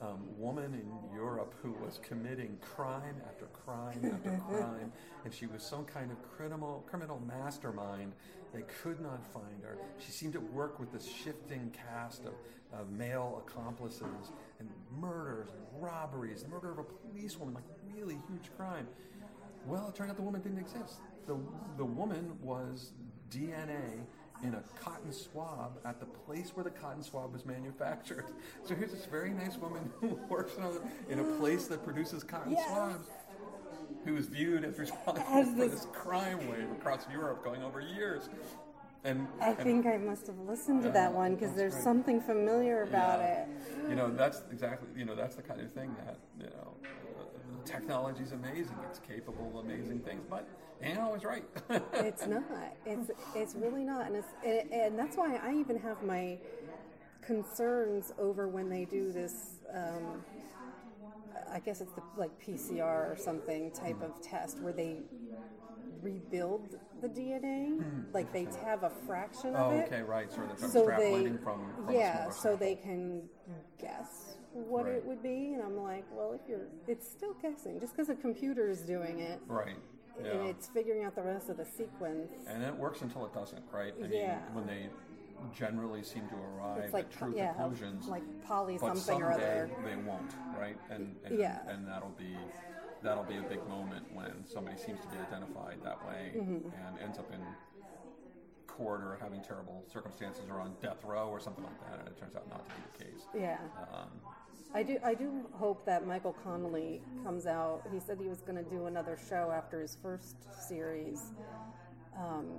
um, woman in Europe who was committing crime after crime after crime, and she was some kind of criminal criminal mastermind. They could not find her. She seemed to work with this shifting cast of, of male accomplices and murders and robberies, the murder of a policewoman, like really huge crime. Well, it turned out the woman didn't exist. The, the woman was DNA in a cotton swab at the place where the cotton swab was manufactured. So here's this very nice woman who works in a, in a place that produces cotton Yes. swabs, who is viewed as responsible As for this- crime wave across Europe going over years. And I and- think I must have listened to Yeah, that one because there's great. something familiar about Yeah. it. You know, that's exactly, you know, that's the kind of thing that, you know, technology is amazing. It's capable of amazing things, but ain't always right. It's not. It's it's really not, and it's and, and that's why I even have my concerns over when they do this. Um, I guess it's the like PCR or something type of test where they rebuild the DNA, like they have a fraction Hmm. oh, of it. okay, right. So they're so they from, from yeah so they can guess what Right. it would be and i'm like well if you're it's still guessing just because a computer is doing it Right. Yeah. and it's figuring out the rest of the sequence And it works until it doesn't, right? I Yeah. mean, when they generally seem to arrive like at true yeah conclusions, like poly something or other they won't, right? And, and Yeah. and that'll be that'll be a big moment when somebody seems to be identified that way Mm-hmm. and ends up in court or having terrible circumstances or on death row or something like that, and it turns out not to be the case. yeah Um, I do. I do hope that Michael Connelly comes out. He said he was going to do another show after his first series. Um,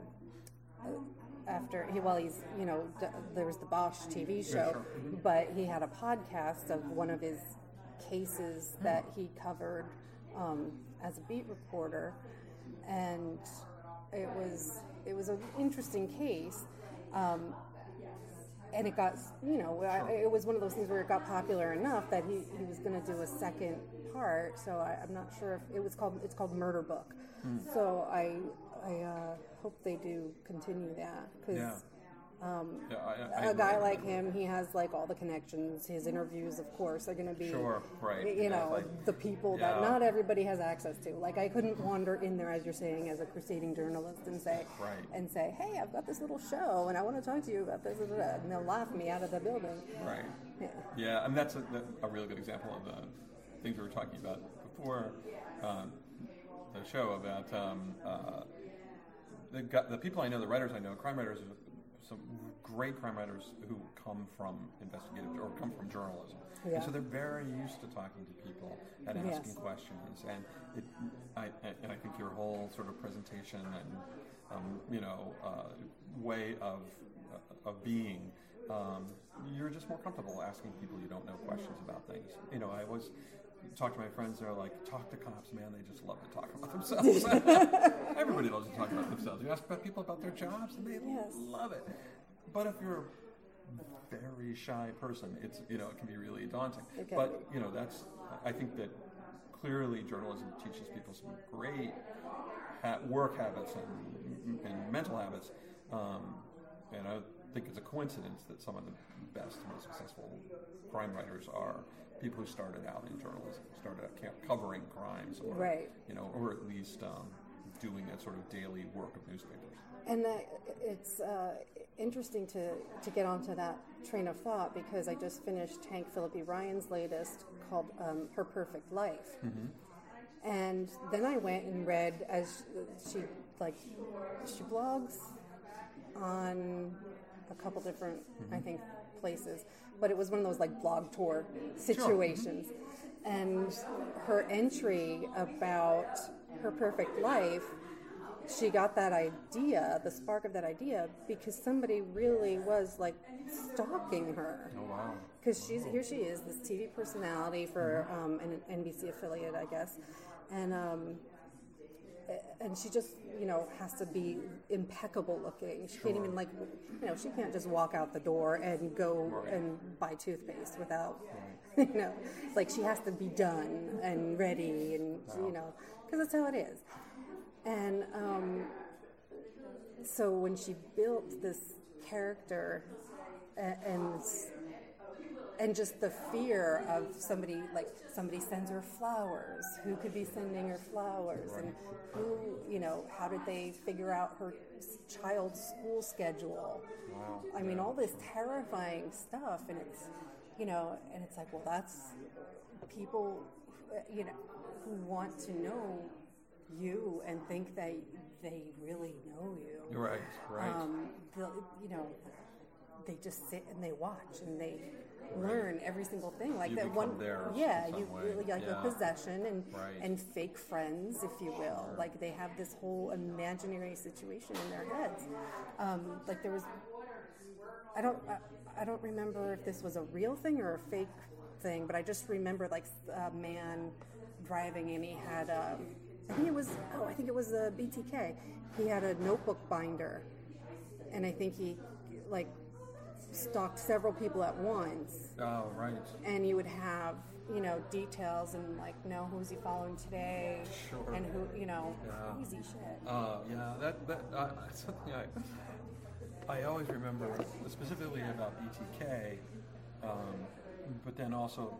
after he, well, he's you know d- there was the Bosch TV show, sure. but he had a podcast of one of his cases that he covered um, as a beat reporter, and it was it was an interesting case. Um, and it got you know I, it was one of those things where it got popular enough that he, he was going to do a second part so I, i'm not sure if it was called it's called murder book so i i uh, hope they do continue that because yeah. Um, yeah, I, I a guy like him he has like all the connections his interviews of course are going to be Sure, right. you Yeah, know like- the people that not everybody has access to like i couldn't wander in there as you're saying as a crusading journalist and say Right. and say hey i've got this little show and i want to talk to you about this and they'll laugh me out of the building Right. Yeah. Yeah, and that's a, a really good example of the things we were talking about before um, the show about um, uh, the, the people I know, the writers I know, crime writers, some great crime writers who come from investigative or come from journalism. Yeah. And so they're very used to talking to people and Yes. asking questions. And it, I, and I think your whole sort of presentation and um, you know uh, way of of being, um, you're just more comfortable asking people you don't know questions about things. You know, I always talk to my friends. They're like, talk to cops, man. They just love to talk about themselves. Everybody loves to talk about themselves. You ask about people about their jobs, and they Yes. love it. But if you're a very shy person, it's you know it can be really daunting. Can But you know that's I think that clearly journalism teaches people some great ha- work habits and, and mental habits. Um, and I think it's a coincidence that some of the best, most successful crime writers are people who started out in journalism, started out covering crimes, or Right. you know, or at least um, doing that sort of daily work of newspapers. And that, it's uh, interesting to, to get onto that train of thought because I just finished Hank Phillippi Ryan's latest called um, Her Perfect Life. And then I went and read as she like she blogs on a couple different I think places, but it was one of those like blog tour situations. And her entry about her perfect life she got that idea, the spark of that idea, because somebody really was like stalking her. Oh wow! Because she's here, she is this TV personality for um, an NBC affiliate, I guess, and um, and she just you know has to be impeccable looking. She can't even like you know she can't just walk out the door and go Right. and buy toothpaste without you know like she has to be done and ready and you know because that's how it is. And um, so when she built this character a- and and just the fear of somebody like somebody sends her flowers who could be sending her flowers and who you know how did they figure out her child's school schedule Wow. i mean all this terrifying stuff and it's you know and it's like well that's people uh, you know who want to know you and think that they really know you. Right, right. Um, they'll- you know, they just sit and they watch and they learn every single thing. Like You that one, yeah, you way. really like Yeah. a possession and Right. and fake friends, if you will. Like they have this whole imaginary situation in their heads. Um, like there was, I don't, I, I don't remember if this was a real thing or a fake thing, but I just remember like a man driving and he had, um, I think it was, oh, I think it was a BTK. He had a notebook binder, and I think he like stalked several people at once oh, right. and you would have you know details and like know who's he following today Sure. and who you know Yeah. crazy shit Uh, yeah, that that uh, something I I always remember specifically about BTK, um, but then also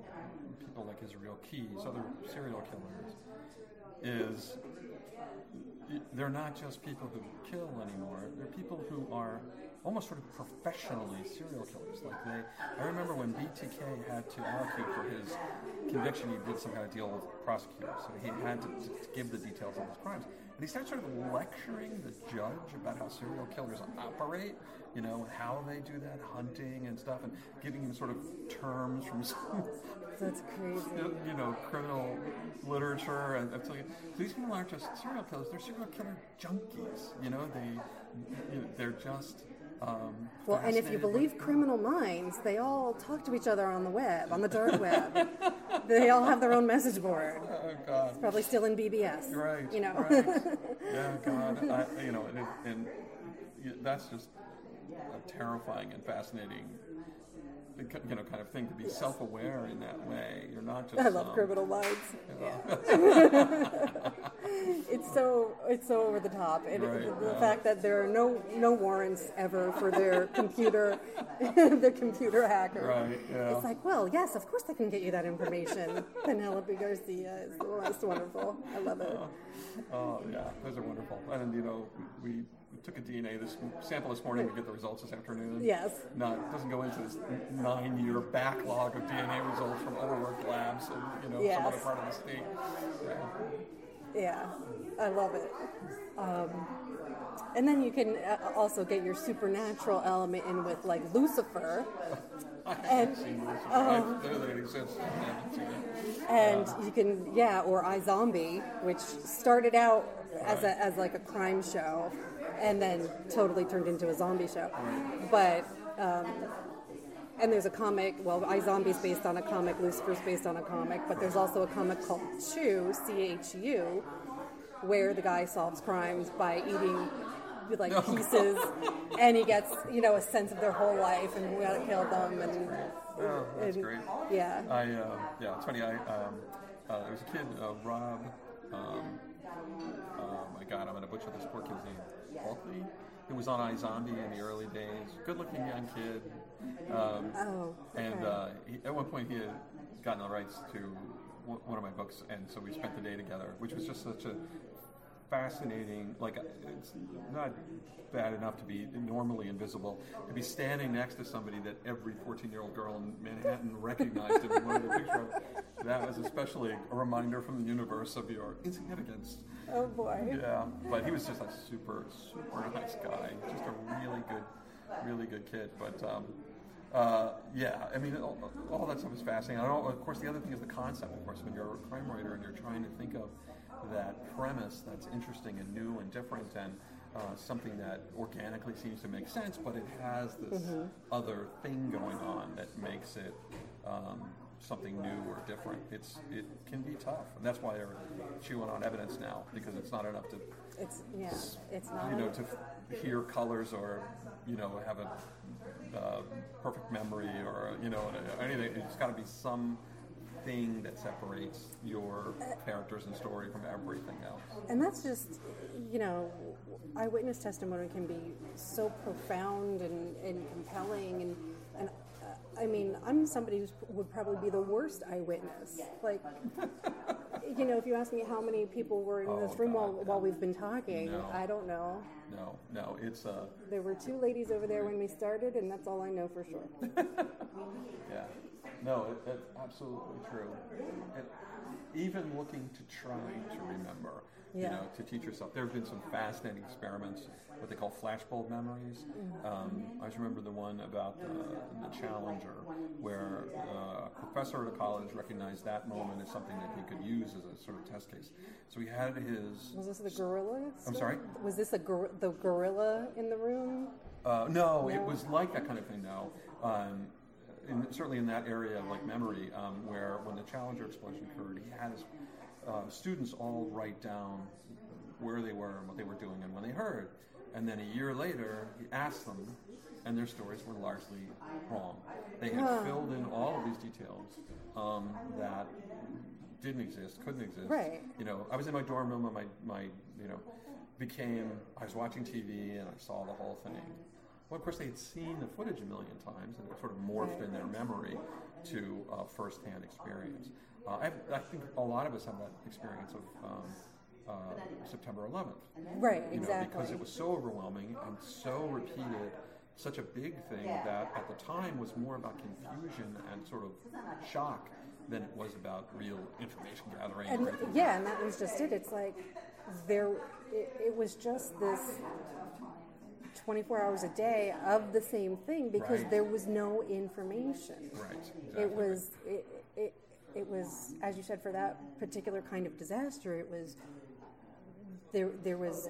people like Israel Keys, other serial killers, is they're not just people who kill anymore. They're people who are almost sort of professionally serial killers. Like they, I remember when BTK had to allocute for his conviction, he did some kind of deal with prosecutors, so he had to, to give the details of his crimes. And he started sort of lecturing the judge about how serial killers operate, you know, how they do that, hunting and stuff, and giving him sort of terms from some that's crazy you know, criminal literature, and it's like these people aren't just serial killers; they're serial killer junkies. You know, they, you know, they're just. Um, well and if you with- believe criminal minds they all talk to each other on the web on the dark web they all have their own message board oh God, probably still in bbs right, you know right. yeah, God, I, you know, and, it, and that's just a terrifying and fascinating. You know, kind of thing to be self-aware in that way. You're not just. I love um, criminal minds. you know, Yeah. it's so it's so over the top. And Right, the, the yeah. fact that there are no no warrants ever for their computer, their computer hacker. Right, yeah. It's like, well, yes, of course they can get you that information. Penelope Garcia is the most wonderful. I love it. Oh yeah, those are wonderful. And you know, we took a DNA this sample this morning to get the results this afternoon. Yes. Not doesn't go into this nine-year backlog of DNA results from overworked labs and you know Yes. some other part of the state. Yeah. Yeah, I love it. Um, and then you can uh, also get your supernatural element in with like Lucifer. I And, haven't seen this. I um, know that it exists. I haven't seen it. and you can yeah or iZombie which started out as a as like a crime show and then totally turned into a zombie show but um, and there's a comic well I Zombie's based on a comic Lucifer's based on a comic but there's also a comic called Chew C-H-U where the guy solves crimes by eating like Oh, pieces and he gets you know a sense of their whole life and who killed them and Oh, that's and- great. yeah I uh, yeah, it's funny. I um, uh, there was a kid, uh, Rob. Um, oh my God, I'm gonna butcher this poor kid's name. Walkley, who was on iZombie in the early days. Good-looking young kid. Um, Oh, And uh, he, at one point, he had gotten the rights to one of my books, and so we spent the day together, which was just such a fascinating. Like, it's not bad enough to be normally invisible. To be standing next to somebody that every 14-year-old girl in Manhattan recognized and wanted a picture of, that was especially a reminder from the universe of your insignificance. oh boy Yeah, but he was just a super, super nice guy. Just a really good, really good kid. But um, uh, yeah, I mean, all, all that stuff is fascinating. I don't, of course, the other thing is the concept. Of course, when you're a crime writer and you're trying to think of that premise that's interesting and new and different and uh, something that organically seems to make sense, but it has this other thing going on that makes it. Um, something new or different. It's it can be tough, and that's why they're chewing on evidence now because it's not enough to It's yeah, it's not. you know to f- hear colors or you know have a uh, perfect memory or you know anything. It's got to be some thing that separates your characters and story from everything else. and that's just, you know, eyewitness testimony can be so profound and, and compelling, and and uh, I mean, I'm somebody who would probably be the worst eyewitness. Like, you know, if you ask me how many people were in Oh, this room God, while, while we've been talking, No. I don't know. No, no, it's uh, There were two ladies over there when we started, and that's all I know for sure. Yeah. No, it, it's absolutely true. It, even looking to try to remember, you Yeah. know, to teach yourself. There have been some fascinating experiments, what they call flashbulb memories. Um, I just remember the one about the, the Challenger, where uh, a professor at a college recognized that moment as something that he could use as a sort of test case. So he had his. Was this the gorilla? I'm sorry? Was this a gor- the gorilla in the room? Uh, no, it was like that kind of thing. No, um, in, certainly in that area, of like memory, um, where when the Challenger explosion occurred, he had his uh, students all write down where they were and what they were doing and when they heard. And then a year later, he asked them, and their stories were largely wrong. They had Huh. filled in all of these details um, that didn't exist, couldn't exist. Right. You know, I was in my dorm room and my, my, you know, became, I was watching TV and I saw the whole thing. Well, of course, they had seen the footage a million times and it sort of morphed in their memory to uh, firsthand experience. Uh, I, I think a lot of us have that experience of um, uh, September 11th. Right, You know, exactly. because it was so overwhelming and so repeated, such a big thing that at the time was more about confusion and sort of shock than it was about real information gathering. and yeah, and that was just it. It's like there, it, it was just this 24 hours a day of the same thing because Right. there was no information. Right. Exactly. It was it, it it was as you said for that particular kind of disaster. It was there there was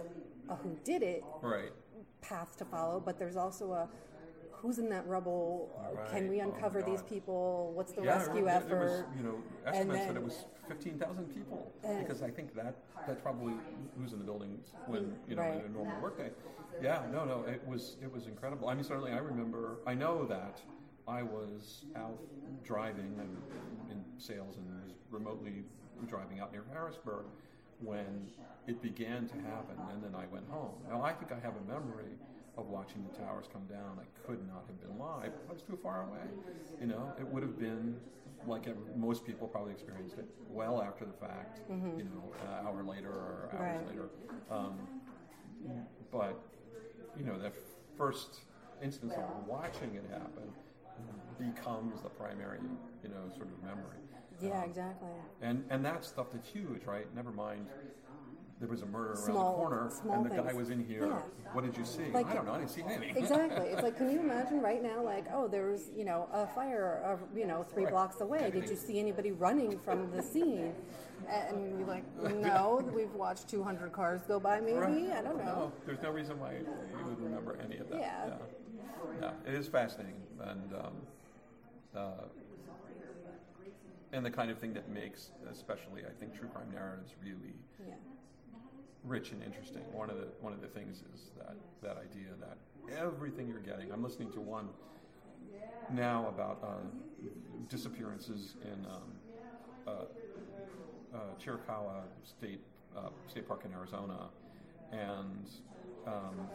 a who did it Right. path to follow, but there's also a who's in that rubble? Can Right. we Oh uncover these people? What's the Yeah, rescue effort? There was, you know, estimates that it was 15,000 people And- because I think that that's probably who's in the building when mm, you know Right. in a normal workday. Yeah, no, no, it was it was incredible. I mean, certainly I remember. I know that I was out driving and in sales and was remotely driving out near Harrisburg when it began to happen, and then I went home. Now I think I have a memory of watching the towers come down. I could not have been live. I was too far away. You know, it would have been like most people probably experienced it well after the fact. You know, an hour later or hours Right. later. Um, but you know, that first instance of watching it happen becomes the primary, you know, sort of memory. yeah, Um, exactly. and and that stuff that's huge, right? Never mind. There was a murder around the corner, small and the guy was in here. Yeah. What did you see? Like- I don't know. I didn't see anything. Exactly. It's like, can you imagine right now, like, oh, there was, you know, a fire, of, you know, three Right. blocks away. Did you see anybody running from the scene? And you're like, no, we've watched 200 cars go by, maybe. Right. I don't know. No, there's no reason why you would remember any of that. Yeah. Yeah, Yeah, it is fascinating, and um, uh, and the kind of thing that makes, especially I think, true crime narratives really Yeah. Rich and interesting. One of the one of the things is that that idea that everything you're getting. I'm listening to one now about uh, disappearances in um, uh, uh, Chiricahua State uh, State Park in Arizona, and um,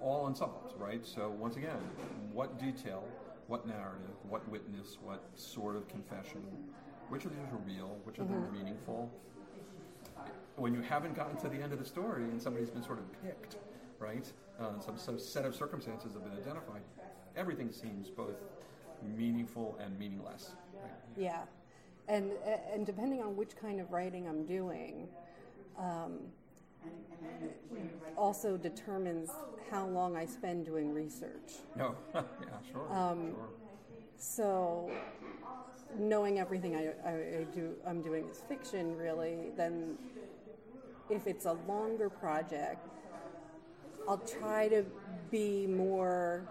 all in suburbs, right? So once again, what detail, what narrative, what witness, what sort of confession, which of these are real, which of them are meaningful, when you haven't gotten to the end of the story and somebody's been sort of picked, right? Uh, some, some set of circumstances have been identified. Everything seems both meaningful and meaningless. Right? Yeah, and and depending on which kind of writing I'm doing, um, also determines how long I spend doing research. No, yeah, sure, sure. So, knowing everything I, I, I do, I'm doing is fiction. Really, then if it's a longer project, I'll try to be more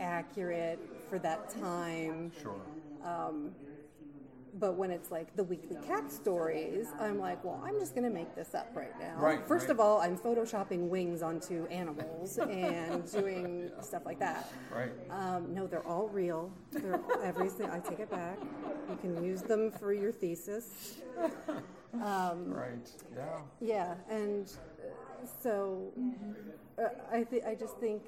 accurate for that time. Sure. Um, But when it's like the weekly cat stories, I'm like, well, I'm just going to make this up right now. Right, First right. of all, I'm photoshopping wings onto animals and doing stuff like that. Right. Um, no, they're all real. They're everything. I take it back. You can use them for your thesis. right. Yeah. Yeah, and so uh, I th- I just think,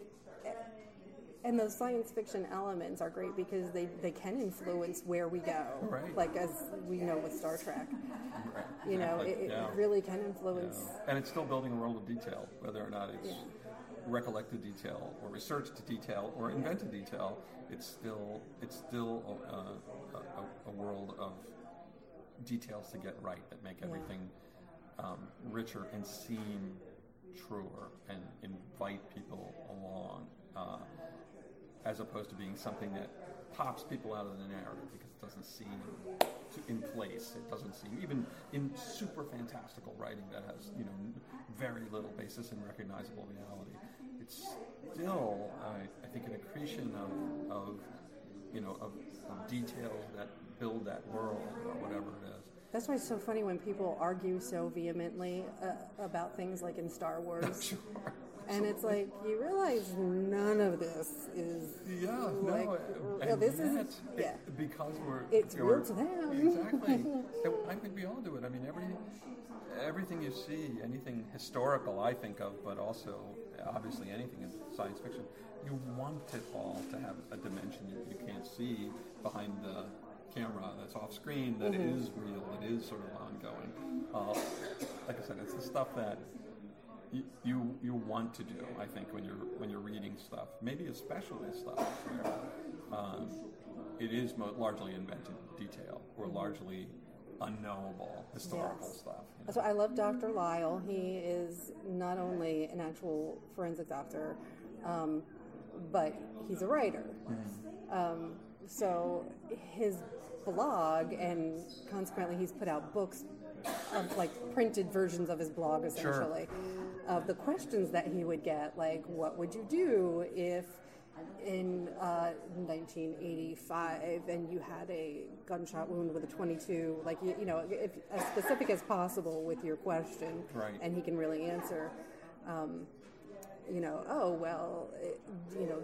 and those science fiction elements are great because they, they can influence where we go. Right. Like as we know with Star Trek, Right. you know, it, it yeah. really can influence. Yeah. And it's still building a world of detail, whether or not it's Yeah. recollected detail or researched detail or invented detail. It's still it's still a, a, a, a world of details to get right that make everything um, richer and seem truer and invite people along, uh, as opposed to being something that pops people out of the narrative because it doesn't seem to, in place. It doesn't seem even in super fantastical writing that has you know very little basis in recognizable reality. It's still, I, I think, an accretion of, of you know of, of details that build that world or whatever it is. That's why it's so funny when people argue so vehemently uh, about things like in Star Wars. Sure. And it's like you realize none of this is Yeah, like no, This yet, is it- yeah. because we're It's we're- real to them. Exactly. I think we all do it. I mean, every everything you see, anything historical, I think of, but also obviously anything in science fiction, you want it all to have a dimension that you can't see behind the camera that's off screen that Mm-hmm. is real, that is sort of ongoing. Uh, like I said, it's the stuff that you, you you want to do. I think when you're when you're reading stuff, maybe especially stuff where um, it is mo- largely invented detail or largely unknowable historical Yes. stuff. you know. Why I love Dr. Lyle. He is not only an actual forensic doctor, um, but he's a writer. Um, so his blog, and consequently, he's put out books of like printed versions of his blog, essentially, of the questions that he would get, like, what would you do if in uh, 1985 and you had a gunshot wound with a 22 like you, you know if, as specific as possible with your question Right. and he can really answer um, you know oh well it, you know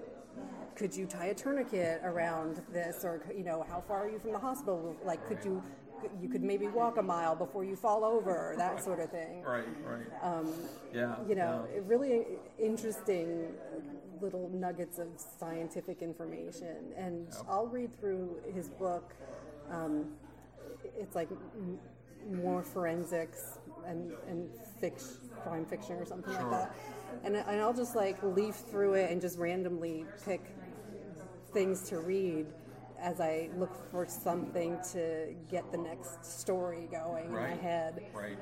could you tie a tourniquet around this or you know how far are you from the hospital like could you you could maybe walk a mile before you fall over that sort of thing Right, right. yeah. you know, yeah. really interesting little nuggets of scientific information. And Yep. I'll read through his book. Um, it's like m- more forensics and, and fiction, crime fiction or something Sure. like that. And, and I'll just like leaf through it and just randomly pick things to read as I look for something to get the next story going in my Right. head. Right.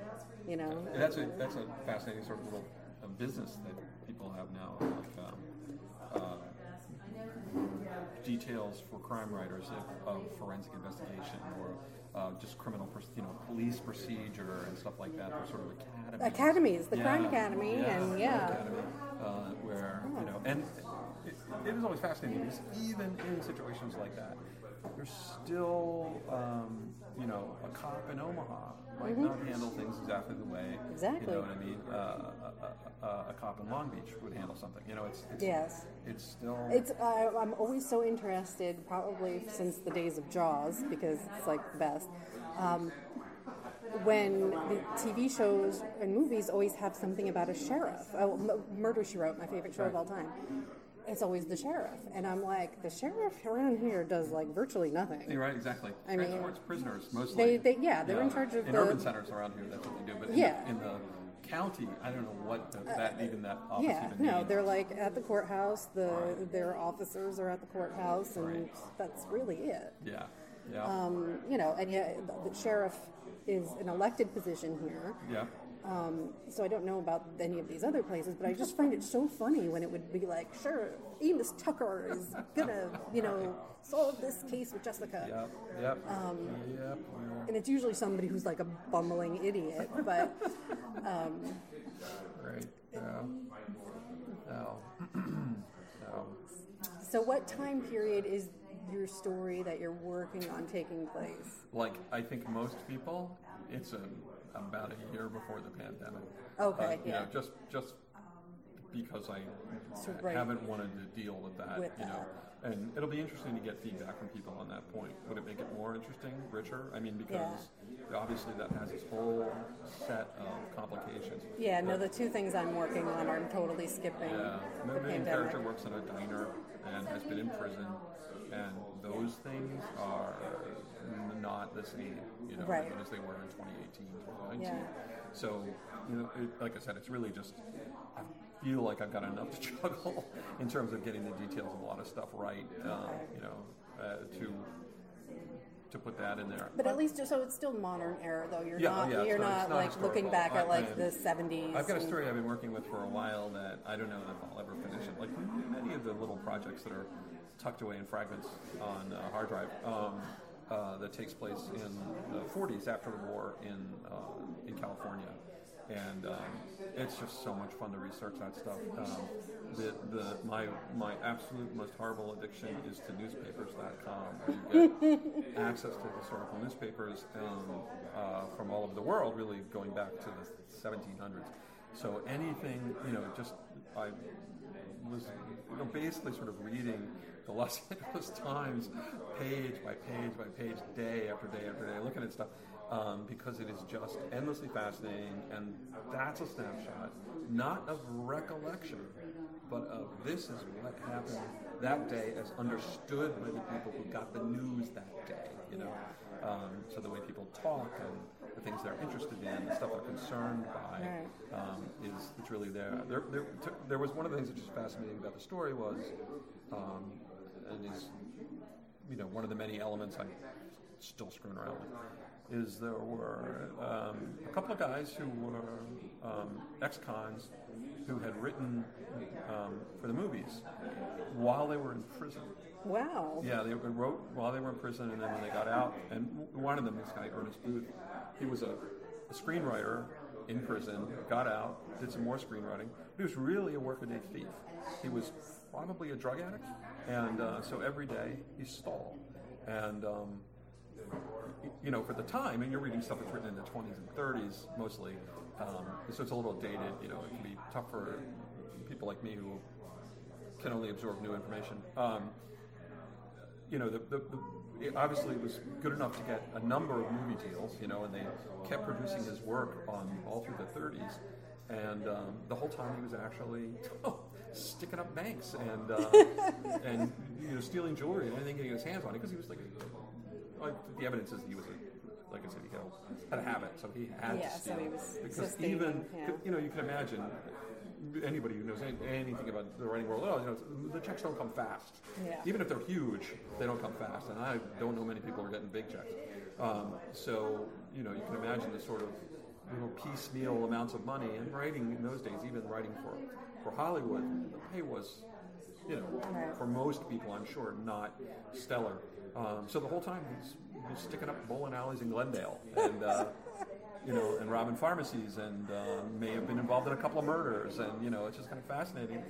You know, And that's a that's a fascinating sort of little business that people have now, like um, uh, details for crime writers of, of forensic investigation or uh, just criminal, you know, police procedure and stuff like that. They're sort of academies. Academies, the Yeah, Crime Academy, and yeah. Academy, uh, where you know, and it, it is always fascinating because even in situations like that, there's still, um, you know, a cop in Omaha might not handle things exactly the way Mm-hmm. Exactly. you know what I mean. Uh, a, a, a, a cop in Long Beach would handle something. You know, it's, it's Yes. it's still It's uh, I'm always so interested, probably since the days of Jaws, because it's like the best. Um, when the TV shows and movies always have something about a sheriff. Oh, Murder She Wrote, my favorite show of all time. It's always the sheriff, and I'm like, the sheriff around here does like virtually nothing. You're right, exactly. I mean, Transports prisoners mostly. They, they yeah, they're in charge of in the urban centers around here. That's what they do. But in, Yeah. the, in the county, I don't know what the, that even that office Yeah, even no, means. they're like at the courthouse. The Right. their officers are at the courthouse, and Right. that's really it. yeah, yeah, Um, you know, and yet the sheriff is an elected position here. yeah. Um, so I don't know about any of these other places, but I just find it so funny when it would be like, sure, Amos Tupper is gonna, you know, solve this case with Jessica. Yep, yep, Um, yep. And it's usually somebody who's like a bumbling idiot, but Right. Yeah. No. no. so what time period is your story that you're working on taking place? Like I think most people, it's a, about a year before the pandemic. Okay, Uh, yeah. know, just just because I So, right. haven't wanted to deal with that. With you know, that. and it'll be interesting to get feedback from people on that point. Would it make it more interesting, richer? I mean, because obviously that has this whole set of complications. Yeah, no, the two things I'm working on are totally skipping yeah, the main character works in a diner and has been in prison, and those things are not the same, you know, Right. as they were in 2018, 2019. Yeah. So, you know, it, like I said, it's really just I feel like I've got enough to juggle in terms of getting the details of a lot of stuff right, uh, you know, uh, to to put that in there. But at least just so it's still modern era though. You're Yeah, not yeah, you're not- not, not like looking back at like I- the 70s. I've got a story I've been working with for a while that I don't know if I'll ever finish it. Like many of the little projects that are tucked away in fragments on a hard drive um, uh, that takes place in the 40s after the war in uh, in California, and um, it's just so much fun to research that stuff. Um, the, the my my absolute most horrible addiction is to newspapers.com, where you get access to historical newspapers um, uh, from all over the world, really going back to the 1700s. So anything, you know, just I was you know, basically sort of reading the Los Angeles Times page by page by page, day after day after day, looking at stuff um, because it is just endlessly fascinating. And that's a snapshot, not of recollection, but of this is what happened that day as understood by the people who got the news that day. You know, um, so the way people talk and the things they're interested in, the stuff they're concerned by, um, is it's really there. There, there. there was one of the things that was fascinating about the story was, um, and is, you know, one of the many elements I'm still screwing around with, is there were um, a couple of guys who were um, ex-cons who had written um, for the movies while they were in prison. Wow. Yeah, they wrote while they were in prison, and then when they got out, and one of them, this guy Ernest Booth, he was a, a screenwriter in prison, got out, did some more screenwriting. He was really a workaday thief. He was probably a drug addict, and uh, so every day he stole. And um, you know, for the time, and you're reading stuff that's written in the 20s and 30s mostly, um, so it's a little dated. You know, it can be tough for people like me who can only absorb new information. Um, you know, the, the, the, it obviously was good enough to get a number of movie deals, you know, and they kept producing his work on all through the 30s. And um, the whole time he was actually sticking up banks and uh, and you know stealing jewelry and anything getting his hands on it because he was like, like the evidence is he was a, like I said he had a, had a habit so he had Yeah, to so steal he was because even yeah. you know you can imagine anybody who knows any, anything about the writing world, oh, you know, the checks don't come fast. Yeah. Even if they're huge, they don't come fast. And I don't know many people who are getting big checks. Um, so, you know, you can imagine the sort of little piecemeal amounts of money. And writing in those days, even writing for, for Hollywood, the pay was, you know, for most people, I'm sure, not stellar. Um, so the whole time he's, he's sticking up bowling alleys in Glendale. And, uh, you know, and robbing pharmacies, and uh, may have been involved in a couple of murders, and you know, it's just kind of fascinating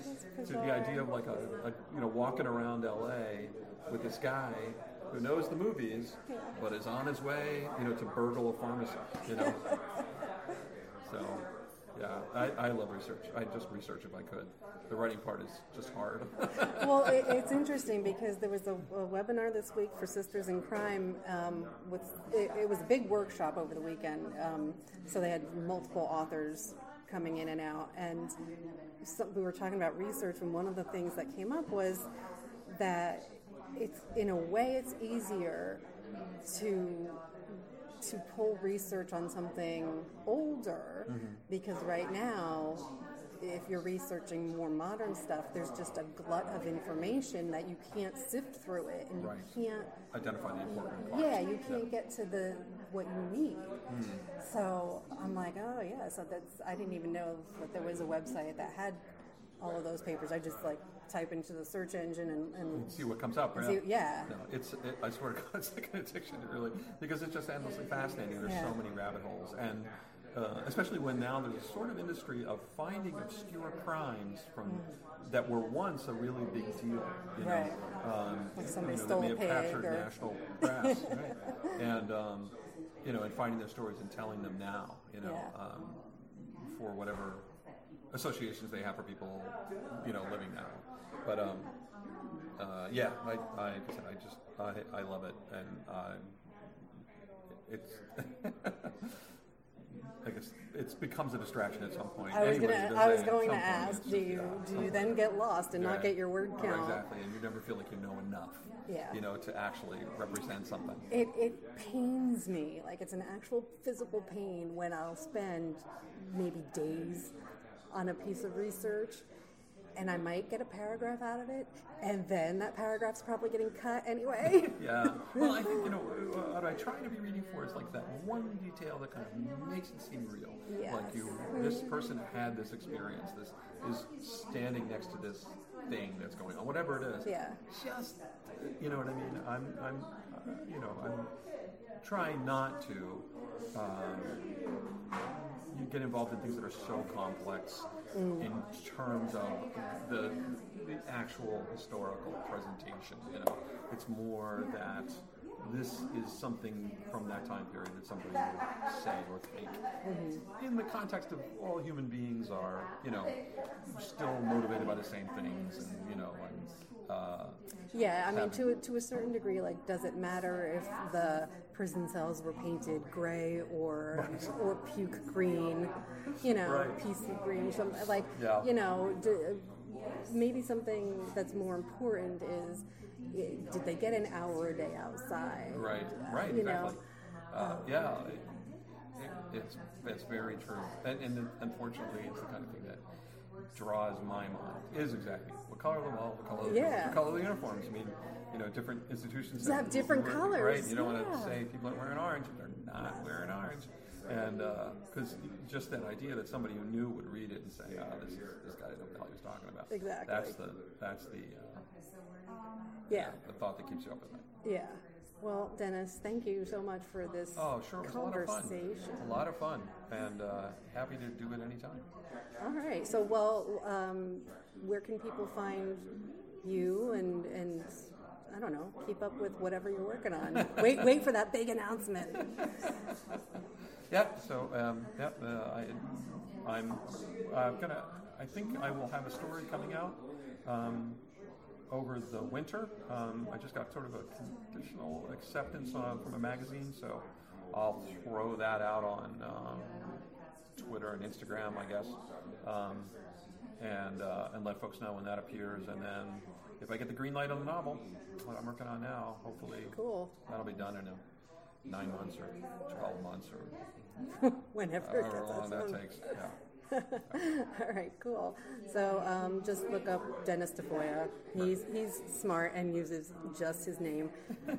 to the idea of like a, a you know walking around L.A. with this guy who knows the movies, but is on his way, you know, to burgle a pharmacy, you know. so, yeah, I, I love research. I just research if I could. The writing part is just hard. well, it, it's interesting because there was a, a webinar this week for Sisters in Crime. Um, with it, it was a big workshop over the weekend, um, so they had multiple authors coming in and out, and some, we were talking about research. And one of the things that came up was that it's in a way it's easier to to pull research on something older mm-hmm. because right now if you're researching more modern stuff there's just a glut of information that you can't sift through it and Right. you can't Identify the important parts. yeah you can't get to the what you need. Hmm. So i'm like oh yeah so that's i didn't even know that there was a website that had all of those papers. I just like type into the search engine and, and see what comes up. Right? see- yeah. No, it's. It, I swear to God, it's like an addiction, really, because it's just endlessly fascinating. There's Yeah. so many rabbit holes, and uh, especially when now there's a sort of industry of finding obscure crimes from that were once a really big deal. You know, Right. um, Like somebody you know, stole may have pig captured or- national press, right? and um, you know, and finding their stories and telling them now. You know, Yeah. um, for whatever associations they have for people, you know, living now. But um, uh, yeah, I, I, I just I, I love it, and uh, it's. I guess it becomes a distraction at some point. I was Anybody gonna. I was going to ask. Do you yeah, do you then get lost and not get your word count? Exactly, and you never feel like you know enough. Yeah. You know, to actually represent something. It it pains me. Like it's an actual physical pain when I'll spend maybe days on a piece of research, and I might get a paragraph out of it, and then that paragraph's probably getting cut anyway. yeah. Well, I think you know what I try to be reading for is like that one detail that kind of makes it seem real. Yes. Like you, this person had this experience. This is standing next to this thing that's going on, whatever it is. Yeah. Just, you know what I mean? I'm, I'm, you know, I'm trying not to. Um, get involved in things that are so complex Mm. in terms of the, the actual historical presentation. You know, it's more that this is something from that time period that somebody would say or think. Mm-hmm. In the context of all human beings are, you know, still motivated by the same things, and you know, and uh, Yeah, I mean, to a, to a certain degree, like, does it matter if the prison cells were painted gray or or puke green, you know, Right. PC green, something like, Yeah. you know, d- maybe something that's more important is, eh, did they get an hour a day outside? Right, right, You exactly. know, uh, yeah, it, it, it's it's very true, and, and unfortunately, it's the kind of thing that draws my mind. Is exactly what color the wall, what color, Yeah. what color the uniforms. I mean, you know, different institutions have different wear- colors, Right, you don't want to say people aren't wearing orange; if they're not wearing orange, and because just that idea that somebody who knew would read it and say, "Ah, this is this guy didn't know what the hell he was talking about." Exactly. That's the that's the uh, yeah, the thought that keeps you up at night. yeah. Well, Dennis, thank you so much for this Oh, sure. It was a lot of fun. conversation. A lot of fun, and uh, happy to do it anytime. All right. So, well, um, where can people find you and and I don't know, keep up with whatever you're working on? wait, wait for that big announcement. Yeah. So, um, yeah, uh, I, I'm uh, gonna. I think I will have a story coming out um, over the winter. Um, I just got sort of a conditional acceptance uh, from a magazine, so I'll throw that out on um, Twitter and Instagram, I guess, um, and uh, and let folks know when that appears. And then if I get the green light on the novel, what I'm working on now, hopefully Cool. that'll be done in a nine months or twelve months or Whenever however long that takes. Yeah. All right, cool. So um, just look up Dennis Tafoya. He's he's smart and uses just his name.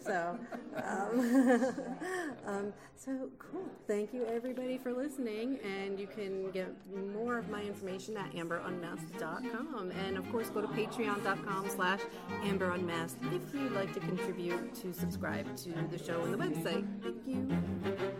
so, um, um, so cool. Thank you everybody for listening, and you can get more of my information at amberunmasked.com, and of course go to patreon.com/slash amberunmasked if you'd like to contribute to subscribe to the show and the website. Thank you.